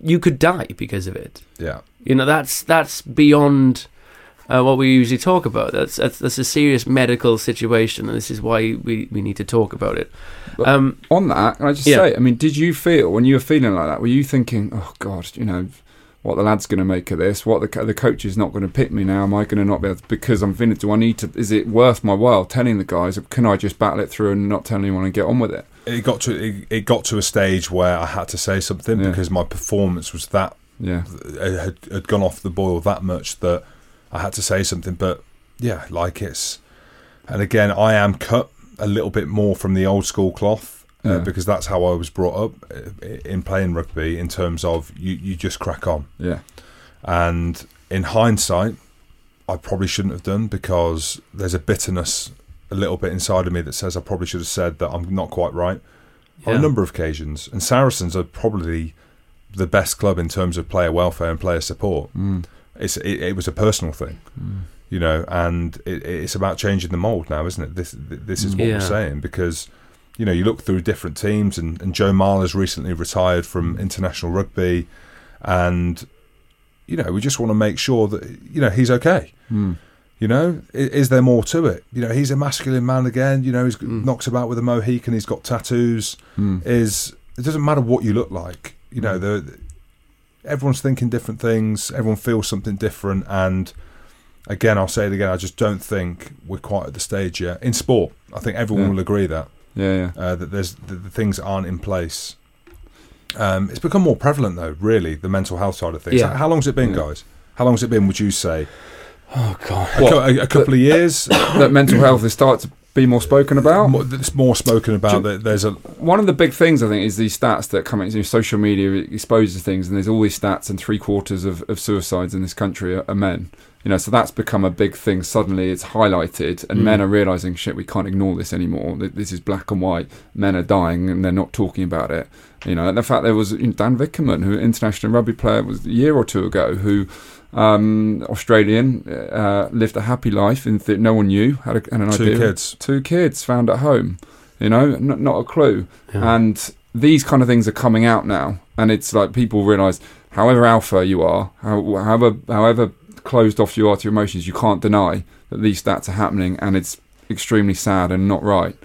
you could die because of it. yeah. You know, that's that's beyond uh, what we usually talk about. That's, that's that's a serious medical situation, and this is why we, we need to talk about it. Um, On that, can I just Yeah. say, I mean, did you feel when you were feeling like that? Were you thinking, oh God, you know, what the lad's going to make of this? What the the coach is not going to pick me now? Am I going to not be able to, because I'm feeling? Do I need to? Is it worth my while telling the guys? Can I just battle it through and not tell anyone and get on with it? It got to it, it got to a stage where I had to say something Yeah. because my performance was that Yeah, it had, had gone off the boil that much that I had to say something. But yeah, like it's, and again, I am cut a little bit more from the old school cloth uh, Yeah. because that's how I was brought up uh, in playing rugby. In terms of you, you just crack on. yeah, And in hindsight, I probably shouldn't have done because there's a bitterness a little bit inside of me that says I probably should have said that I'm not quite right on a number of occasions. And Saracens are probably the best club in terms of player welfare and player support. mm. It's it, it was a personal thing, you know, and it, it's about changing the mold now, isn't it? This this is what Yeah. we're saying because. You know, you look through different teams, and, and Joe Marler's recently retired from international rugby, and you know, we just want to make sure that you know he's okay. Mm. You know, is, is there more to it? You know, he's a masculine man again. You know, he's Mm. knocks about with a mohican. He's got tattoos. Mm. Is it doesn't matter what you look like. You know, the, everyone's thinking different things. Everyone feels something different. And again, I'll say it again. I just don't think we're quite at the stage yet in sport. I think everyone Yeah. will agree that yeah, yeah. uh, that there's the, the things aren't in place. Um, it's become more prevalent though. Really, the mental health side of things. Yeah. How, long's it been, guys? How long's it been? Would you say Oh God. a, a, a couple of years? [coughs] that mental health is starting to be more spoken about. more, it's more spoken about. That there's a One of the big things I think is these stats that come into social media exposes things, and there's all these stats, and three quarters of, of suicides in this country are, are men. You know, so that's become a big thing. Suddenly, it's highlighted, and Mm. men are realizing, shit, we can't ignore this anymore. Th- This is black and white. Men are dying, and they're not talking about it. You know, and the fact there was Dan Vickerman, who international rugby player was a year or two ago, who um, Australian uh, lived a happy life, and th- no one knew had, a, had an two idea kids. two kids found at home you know n- not a clue Yeah. and these kind of things are coming out now and it's like people realize however alpha you are how, however however closed off you are to your emotions you can't deny that these stats are happening and it's extremely sad and not right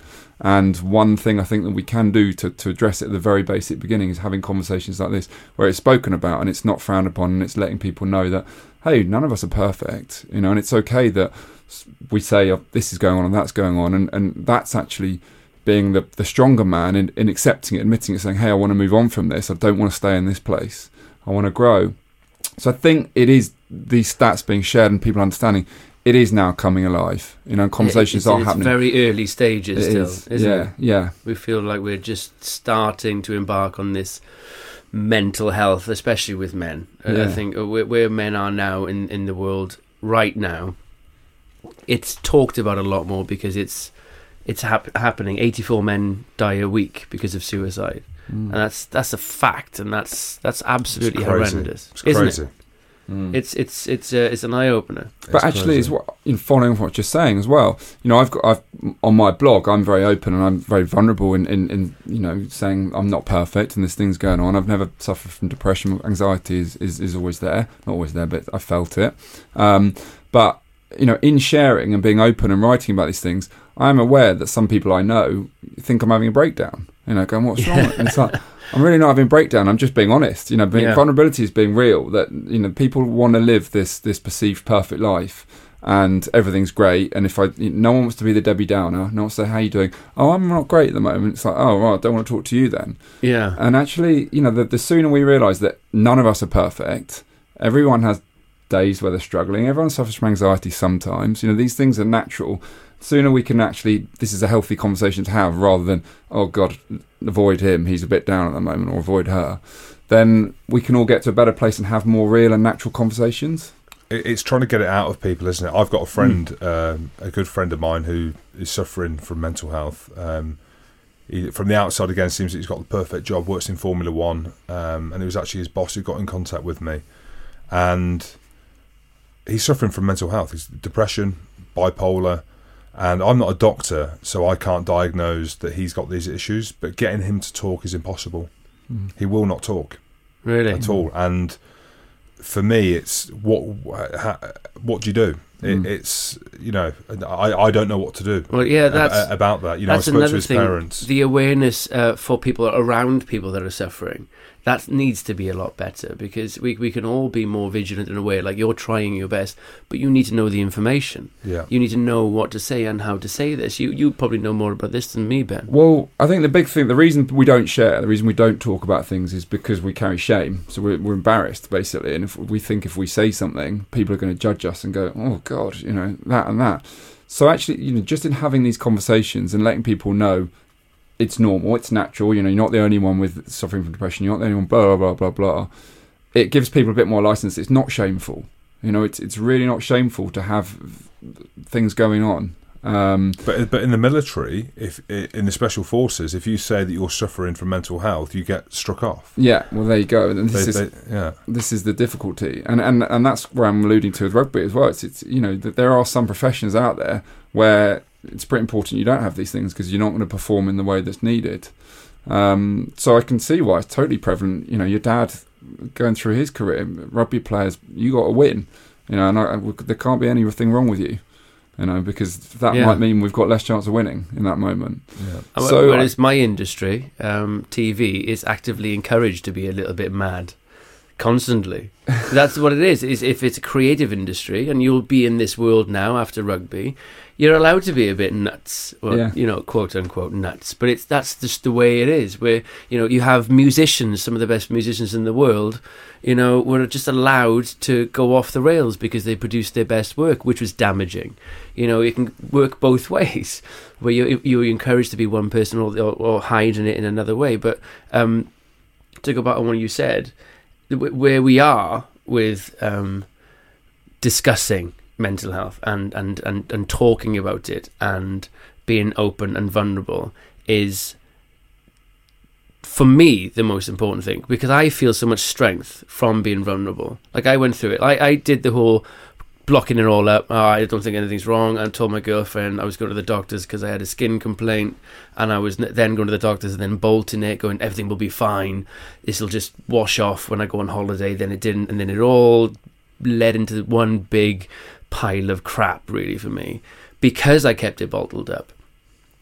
and one thing I think that we can do to, to address it at the very basic beginning is having conversations like this where it's spoken about and it's not frowned upon and it's letting people know that, hey, none of us are perfect, you know, and it's okay that we say oh, this is going on and that's going on and, and that's actually being the, the stronger man in, in accepting it, admitting it, saying, hey, I want to move on from this. I don't want to stay in this place. I want to grow. So I think it is these stats being shared and people understanding it is now coming alive. You know, conversations it's, are its happening. very early stages It still, is. isn't yeah, it? yeah. We feel like we're just starting to embark on this mental health, especially with men. Uh, I think where, men are now in, in the world right now, it's talked about a lot more because it's it's hap- happening. Eighty four men die a week because of suicide, Mm. and that's that's a fact, and that's that's absolutely It's crazy. horrendous, It's isn't crazy. it? Mm. It's it's it's uh, it's an eye opener. but It's actually, crazy. it's what in following what you're saying as well. You know, I've got I've on my blog. I'm very open and I'm very vulnerable in, in, in you know saying I'm not perfect and this things going on. I've never suffered from depression. Anxiety is, is, is always there, not always there, but I felt it. Um, but you know, in sharing and being open and writing about these things, I'm aware that some people I know think I'm having a breakdown. You know, going, what's wrong? And it's like, I'm really not having breakdown. I'm just being honest. You know, being, Yeah. vulnerability is being real. That you know, people want to live this this perceived perfect life, and everything's great. And if I, no one wants to be the Debbie Downer. No one wants to say, "How you doing?" Oh, I'm not great at the moment. It's like, oh, well, I don't want to talk to you then. Yeah. And actually, you know, the, the sooner we realise that none of us are perfect, everyone has days where they're struggling. Everyone suffers from anxiety sometimes. You know, these things are natural. Sooner we can actually, this is a healthy conversation to have rather than, oh God, avoid him, he's a bit down at the moment, or avoid her. Then we can all get to a better place and have more real and natural conversations. It's trying to get it out of people, isn't it? I've got a friend, um, a good friend of mine, who is suffering from mental health. Um, he, from the outside, again, seems that he's got the perfect job, works in Formula One, um, and it was actually his boss who got in contact with me, and he's suffering from mental health. He's depression, bipolar, and I'm not a doctor, so I can't diagnose that he's got these issues. But getting him to talk is impossible. He will not talk Really? at all. And for me, it's what ha, what do you do? It, it's you know I, I don't know what to do Well, yeah, that's about that. You know, I spoke to his thing. parents. The awareness uh, for people around people that are suffering that needs to be a lot better because we we can all be more vigilant in a way. Like you're trying your best, but you need to know the information. yeah, You need to know what to say and how to say this. You you probably know more about this than me, Ben. Well, I think the big thing, the reason we don't share, the reason we don't talk about things is because we carry shame. So we're, we're embarrassed, basically. And if we think if we say something, people are going to judge us and go, oh, God, you know, that and that. So actually, you know, just in having these conversations and letting people know it's normal, it's natural, you know, you're not the only one with suffering from depression, you're not the only one, blah, blah, blah, blah, blah. It gives people a bit more license. It's not shameful. You know, it's it's really not shameful to have things going on. Um, but but in the military, if in the special forces, if you say that you're suffering from mental health, you get struck off. yeah, well, there you go. And this They- is they- yeah, this is the difficulty, and and and that's where I'm alluding to with rugby as well. It's, it's you know that there are some professions out there where it's pretty important you don't have these things because you're not going to perform in the way that's needed. Um, so I can see why it's totally prevalent. You know, your dad going through his career, rugby players, you got to win. You know, and I, I- there can't be anything wrong with you. You know, because that Yeah. might mean we've got less chance of winning in that moment. yeah. So Whereas my industry, um, TV, is actively encouraged to be a little bit mad, constantly. That's what it is. Is if it's a creative industry, and you'll be in this world now after rugby, you're allowed to be a bit nuts, well, Yeah. you know, quote unquote nuts. But it's that's just the way it is. Where you know you have musicians, some of the best musicians in the world, you know, were just allowed to go off the rails because they produced their best work, which was damaging. You know, it can work both [laughs] ways, where you you're encouraged to be one person or or, or hiding it in another way. But um, to go back on what you said, where we are with um, discussing mental health and, and, and, and talking about it and being open and vulnerable is for me the most important thing because I feel so much strength from being vulnerable. Like I went through it. I, I did the whole blocking it all up. Oh, I don't think anything's wrong. I told my girlfriend I was going to the doctors because I had a skin complaint, and I was then going to the doctors and then bolting it, going everything will be fine. This will just wash off when I go on holiday. Then it didn't, and then it all led into one big pile of crap, really, for me because I kept it bottled up.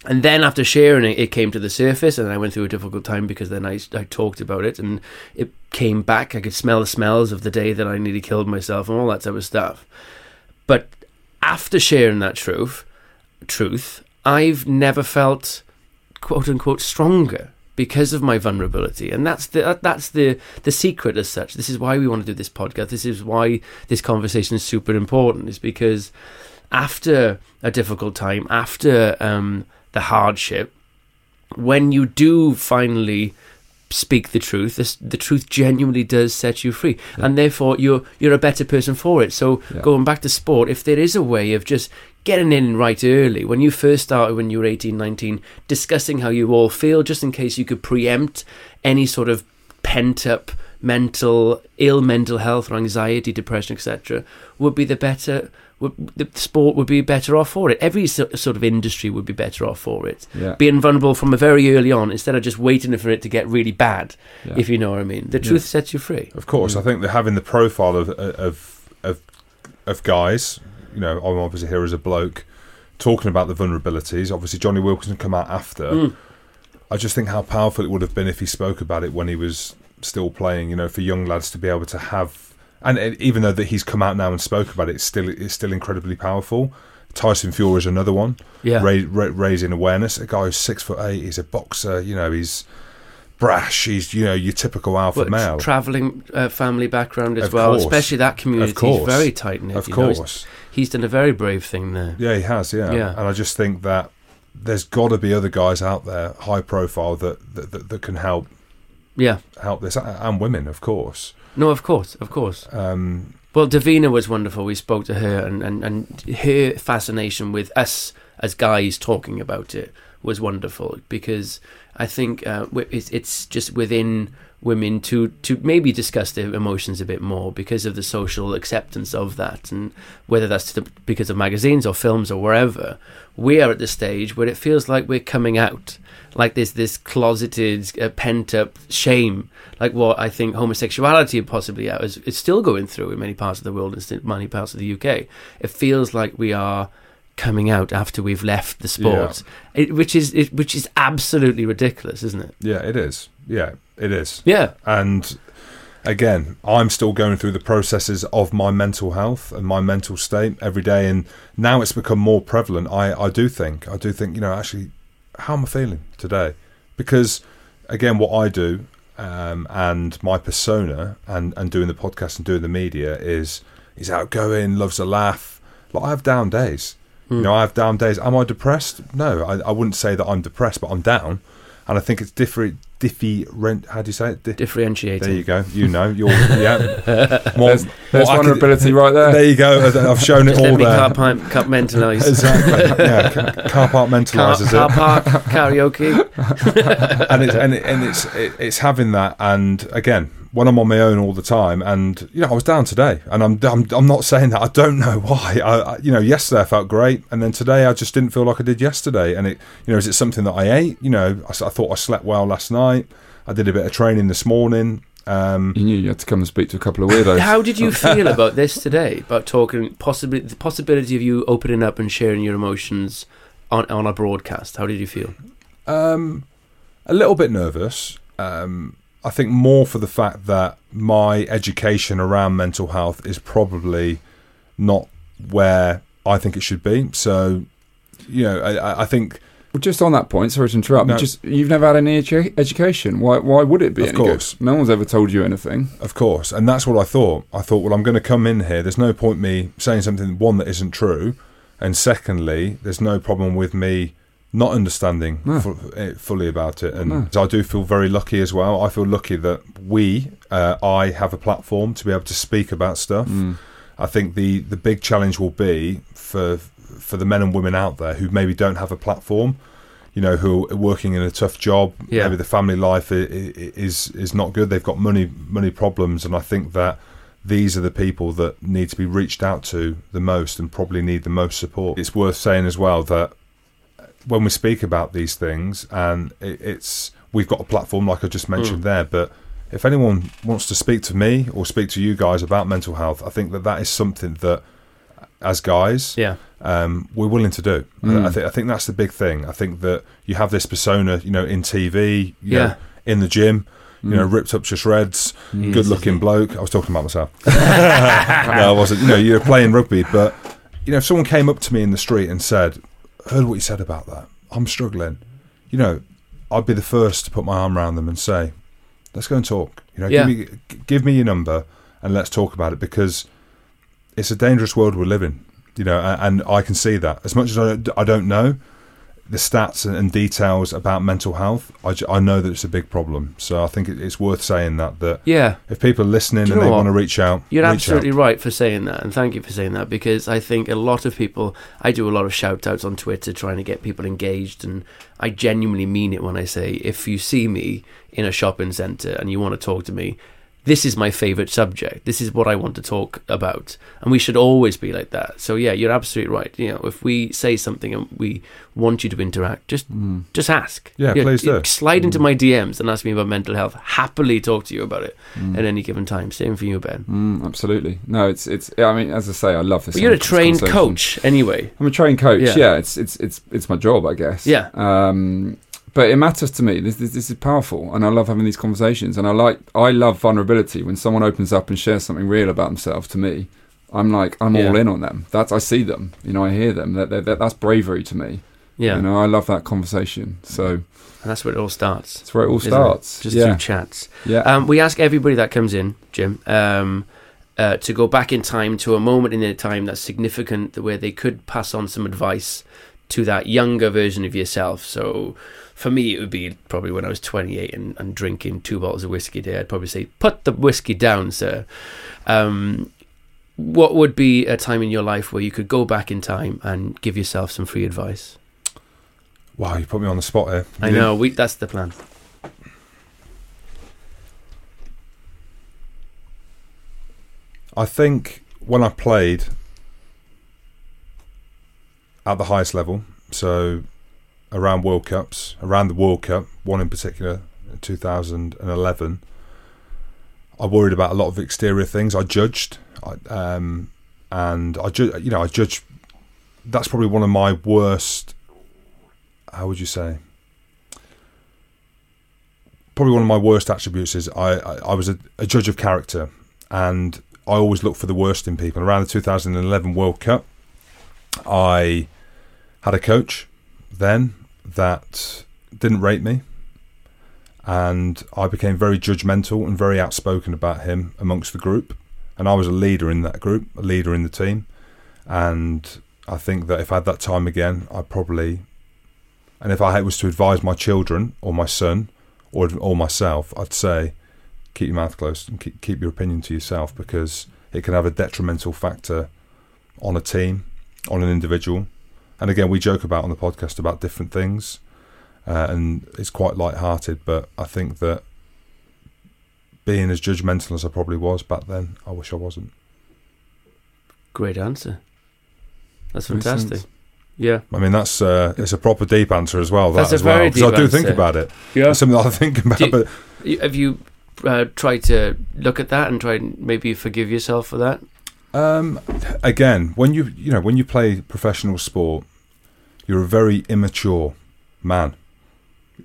And then after sharing it, it came to the surface, and I went through a difficult time because then I, I talked about it, and it came back. I could smell the smells of the day that I nearly killed myself and all that type of stuff. But after sharing that truth, truth, I've never felt quote unquote stronger because of my vulnerability, and that's the that's the the secret as such. This is why we want to do this podcast. This is why this conversation is super important. Is because after a difficult time, after um, the hardship, when you do finally speak the truth, this, the truth genuinely does set you free, and therefore you're you're a better person for it. So Yeah. going back to sport, if there is a way of just getting in right early, when you first started, when you were 18, 19, discussing how you all feel, just in case you could preempt any sort of pent up mental ill mental health or anxiety depression etc would be the better the sport would be better off for it every sort of industry would be better off for it Yeah. being vulnerable from a very early on instead of just waiting for it to get really bad Yeah. if you know what i mean the truth sets you free Of course, Mm. I think that having the profile of of of of guys, you know, I'm obviously here as a bloke talking about the vulnerabilities. Obviously, Jonny Wilkinson come out after. Mm. I just think how powerful it would have been if he spoke about it when he was still playing. You know, for young lads to be able to have and even though that he's come out now and spoke about it, it's still it's still incredibly powerful. Tyson Fury is another one. Yeah. Ra- ra- raising awareness. A guy who's six foot eight. He's a boxer. You know, he's brash. He's you know your typical alpha But male. traveling uh, family background as Of well, course. especially that community. Of course. He's very tight knit. of you know. He's- course. he's done a very brave thing there. Yeah, he has. Yeah. Yeah. And I just think that there's got to be other guys out there, high profile, that that, that, that can help Yeah. help this, and women, of course. No, of course, of course. Um, Well, Davina was wonderful. We spoke to her, and, and, and her fascination with us as guys talking about it was wonderful because I think uh, it's, it's just within women to, to maybe discuss their emotions a bit more because of the social acceptance of that, and whether that's to, because of magazines or films or wherever. We are at the stage where it feels like we're coming out, like there's this closeted, uh, pent up shame, like what I think homosexuality possibly is, is still going through in many parts of the world and many parts of the UK. It feels like we are coming out after we've left the sport, it, which is it, which is absolutely ridiculous, isn't it? yeah, it is. Yeah, it is. Yeah, And again, I'm still going through the processes of my mental health and my mental state every day. And now it's become more prevalent. I, I do think, I do think, you know, actually, how am I feeling today? Because again, what I do um, and my persona and, and doing the podcast and doing the media is is outgoing, loves a laugh. Like I have down days. You know, I have down days. Am I depressed? No, I, I wouldn't say that I'm depressed, but I'm down. And I think it's different. Different. How do you say it? Di- differentiating. there you go. You know, you're yeah. [laughs] More, There's, there's more acad- vulnerability right there. There you go. I've shown it Just let all me there. Um, [laughs] car park compartmentalize. Exactly. Yeah. Car, car Car, compartmentalizes car it, park karaoke. [laughs] and it's and, it, and it's it, it's having that. And again, when I'm on my own all the time, and you know, I was down today, and I'm I'm, I'm not saying that I don't know [laughs] why. I, I you know, yesterday I felt great, and then today I just didn't feel like I did yesterday. And it you know, is it something that I ate? You know, I, s- I thought I slept well last night. I did a bit of training this morning. Um, You knew you had to come and speak to a couple of weirdos. How did you [laughs] feel about this today? About talking possibly the possibility of you opening up and sharing your emotions on on a broadcast. How did you feel? Um, a little bit nervous. Um, I think more for the fact that my education around mental health is probably not where I think it should be. So, you know, I- I, think Well, just on that point, sorry to interrupt. No. Just you've never had any edu- education. Why? Why would it be? Of course. good? no one's ever told you anything. Of course, and that's what I thought. I thought, well, I'm going to come in here. There's no point me saying something one that isn't true, and secondly, there's no problem with me not understanding No. fu- eh, fully about it. And No. I do feel very lucky as well. I feel lucky that we, uh, I, have a platform to be able to speak about stuff. Mm. I think the the big challenge will be for for the men and women out there who maybe don't have a platform. You know, who are working in a tough job. Yeah. Maybe the family life is is not good. They've got money money problems, and I think that these are the people that need to be reached out to the most and probably need the most support. It's worth saying as well that when we speak about these things, and it, it's we've got a platform like I just mentioned there, but if anyone wants to speak to me or speak to you guys about mental health, I think that that is something that, as guys, Yeah, um, we're willing to do. Mm. I think I think that's the big thing. I think that you have this persona, you know, in TV, you Yeah. know, in the gym, you know, Mm. ripped up to shreds, Yes, good looking bloke. I was talking about myself. [laughs] [laughs] no, I wasn't. You know, you're playing rugby, but you know, if someone came up to me in the street and said, "Heard what you said about that. I'm struggling," you know, I'd be the first to put my arm around them and say, "Let's go and talk." You know, Yeah. give me give me your number and let's talk about it because it's a dangerous world we're living. You know, a- and I can see that as much as I don't, I don't know the stats and- details about mental health. I, know that it's a big problem. So I think it- it's worth saying that that yeah. if people are listening and they what? want to reach out, You're reach absolutely out. right for saying that, and thank you for saying that because I think a lot of people. I do a lot of shout outs on Twitter trying to get people engaged, and I genuinely mean it when I say if you see me in a shopping centre and you want to talk to me, this is my favourite subject. This is what I want to talk about, and we should always be like that. So yeah, you're absolutely right. You know, if we say something and we want you to interact, just Mm. just ask. Yeah, You know, please do. Slide into my DMs and ask me about mental health. Happily talk to you about it Mm. at any given time. Same for you, Ben. Mm, absolutely. No, it's it's. I mean, as I say, I love this. But you're a trained coach anyway. I'm a trained coach. Yeah. Yeah. it's it's it's it's my job, I guess. Yeah. Um, but it matters to me. This, this this is powerful, and I love having these conversations. And I like I love vulnerability when someone opens up and shares something real about themselves. To me, I'm like I'm Yeah. all in on them. That's I see them. You know, I hear them. That, that, that that's bravery to me. Yeah, You know, I love that conversation. So and that's where it all starts. that's where it all isn't it? starts. Just yeah, through chats. yeah. Um, we ask everybody that comes in, Jim, um, uh, to go back in time to a moment in their time that's significant, where they could pass on some advice to that younger version of yourself. So, for me, it would be probably when I was 28 and, and drinking two bottles of whiskey a day. I'd probably say, "Put the whiskey down, sir." Um, what would be a time in your life where you could go back in time and give yourself some free advice? Wow, you put me on the spot here. I know we that's the plan. I think when I played at the highest level, so around World Cups, around the World Cup, one in particular, in 2011, I worried about a lot of exterior things. I judged, I, um, and I ju- you know, I judged. That's probably one of my worst. How would you say? Probably one of my worst attributes is I, I, I was a, a judge of character, and I always look for the worst in people. Around the 2011 World Cup, I had a coach then that didn't rate me, and I became very judgmental and very outspoken about him amongst the group. And I was a leader in that group, a leader in the team, and I think that if I had that time again, I'd probably, and if I was to advise my children or my son or or myself, I'd say keep your mouth closed and keep, keep your opinion to yourself because it can have a detrimental factor on a team, on an individual. And again, we joke about on the podcast about different things, uh, and it's quite light-hearted. But I think that being as judgmental as I probably was back then, I wish I wasn't. Great answer. That's fantastic. Yeah. I mean, that's uh, it's a proper deep answer as well. That That's a as well, very 'cause I deep do think about it. Yeah. It's something that I think about. Do you- but You- Have you uh, tried to look at that and try and maybe forgive yourself for that? Um, again, when you you know when you play professional sport, you're a very immature man,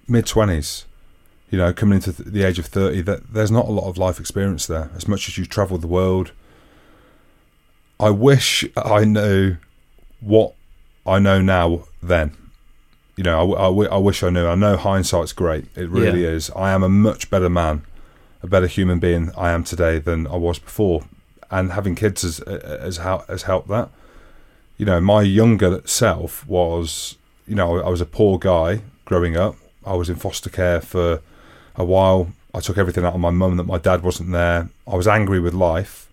mid twenties. You know, coming into th- the age of thirty, that there's not a lot of life experience there. As much as you've travelled the world, I wish I knew what I know now. Then, you know, I wish I knew. I know hindsight's great. It really Yeah. is. I am a much better man, a better human being I am today than I was before and having kids has has, has helped that. You know, my younger self was, you know, I was a poor guy growing up. I was in foster care for a while. I took everything out on my mum that my dad wasn't there. I was angry with life.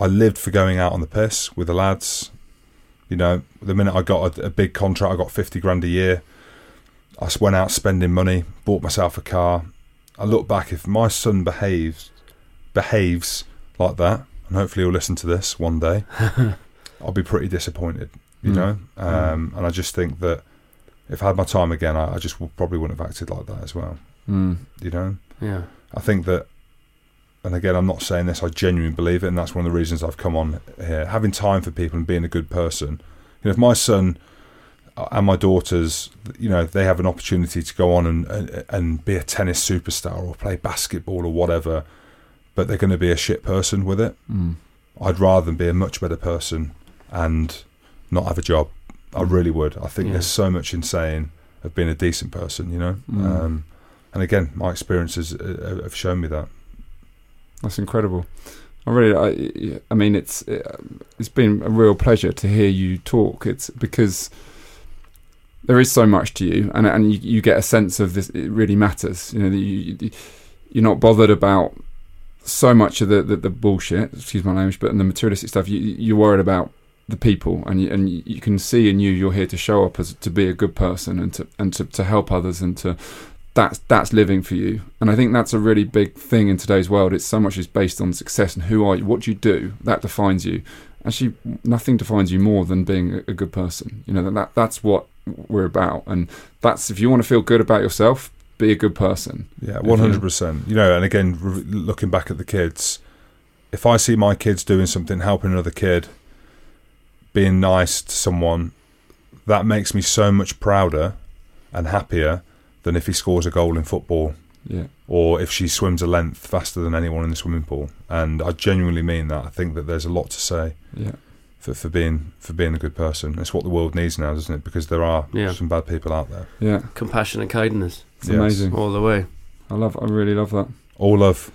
I lived for going out on the piss with the lads. You know, the minute I got a, a big contract, I got 50 grand a year. I went out spending money, bought myself a car. I look back, if my son behaves behaves like that, and hopefully he'll listen to this one day, [laughs] I'll be pretty disappointed, you Mm. know. Um, and I just think that if I had my time again, I, I just w- probably wouldn't have acted like that as well, Mm. you know. Yeah. I think that, and again, I'm not saying this, I genuinely believe it, and that's one of the reasons I've come on here. Having time for people and being a good person. You know, if my son and my daughters, you know, they have an opportunity to go on and, and, and be a tennis superstar or play basketball or whatever, but they're going to be a shit person with it, Mm. I'd rather them be a much better person and not have a job. I really would. I think Yeah. there's so much in saying of being a decent person, you know. Mm. Um, and again, my experiences uh, have shown me that. That's incredible. I really, I, I mean, it's it's been a real pleasure to hear you talk. It's because there is so much to you, and and you, you get a sense of this. It really matters. You know, that you, you- you're not bothered about so much of the, the, the bullshit. Excuse my language, but in the materialistic stuff, you, you're worried about the people, and you, and you can see in you you're here to show up as to be a good person and to and to, to help others and to that's that's living for you. And i think that's a really big thing in today's world. It's so much is based on success and who are you what do you do? That defines you. Actually nothing defines you more than being a, a good person. You know that, that that's what we're about. And that's if you want to feel good about yourself be a good person. Yeah, If one you- hundred percent. You know, and again, looking back at the kids, if I see my kids doing something, helping another kid, being nice to someone, that makes me so much prouder and happier than if he scores a goal in football Yeah. or if she swims a length faster than anyone in the swimming pool. And I genuinely mean that. I think that there's a lot to say Yeah. for, for being for being a good person. It's what the world needs now, doesn't it? Because there are Yeah. some bad people out there. Yeah. Compassion and kindness It's Yes. amazing. all the way. I love. I really love that. All love,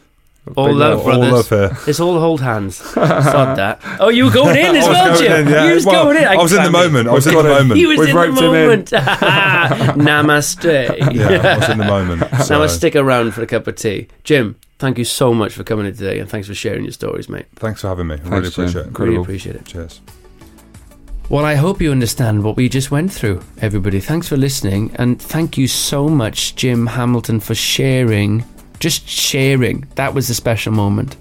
All Big love, love. brothers. all love here. It's all hold hands. Sod [laughs] that. Oh, you were going in as was well, going Jim. in, yeah. You was Well, going in. I was in the moment. I was in the moment. He was We've in the roped him in. moment. [laughs] [laughs] Namaste. yeah, I was in the moment. So, Now I stick around for a cup of tea. Jim, thank you so much for coming in today and thanks for sharing your stories, mate. thanks for having me. I Thanks, really Jim. appreciate it. Really appreciate it. Cheers. Well, I hope you understand what we just went through, everybody. Thanks for listening, and thank you so much, Jim Hamilton, for sharing. Just sharing. That was a special moment.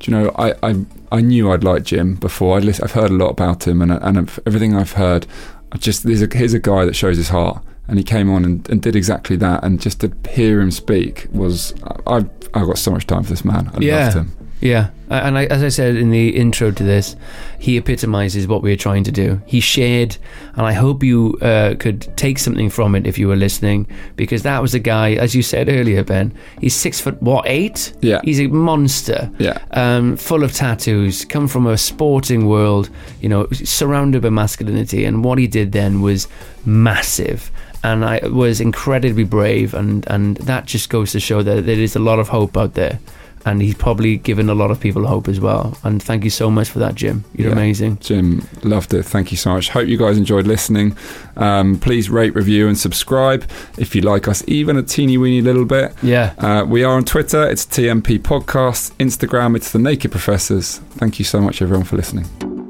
Do you know? I I, I knew I'd like Jim before. I'd I've heard a lot about him, and and everything I've heard, I just there's a, here's a guy that shows his heart, and he came on and, and did exactly that. And just to hear him speak was I I I got so much time for this man. I Yeah. loved him. Yeah, and I, as I said in the intro to this, he epitomizes what we're trying to do. He shared, and I hope you uh, could take something from it if you were listening, because that was a guy, as you said earlier, Ben. He's six foot what eight? Yeah. he's a monster. Yeah. um, full of tattoos, come from a sporting world, you know, surrounded by masculinity. And what he did then was massive. And I was incredibly brave, and, and that just goes to show that there is a lot of hope out there. And he's probably given a lot of people hope as well. And thank you so much for that, Jim. You're Yeah. amazing. Jim, loved it. Thank you so much. Hope you guys enjoyed listening. Um, please rate, review, and subscribe if you like us, even a teeny weeny little bit. Yeah. Uh, we are on Twitter. It's TNP Podcast. Instagram. It's the Naked Professors. Thank you so much, everyone, for listening.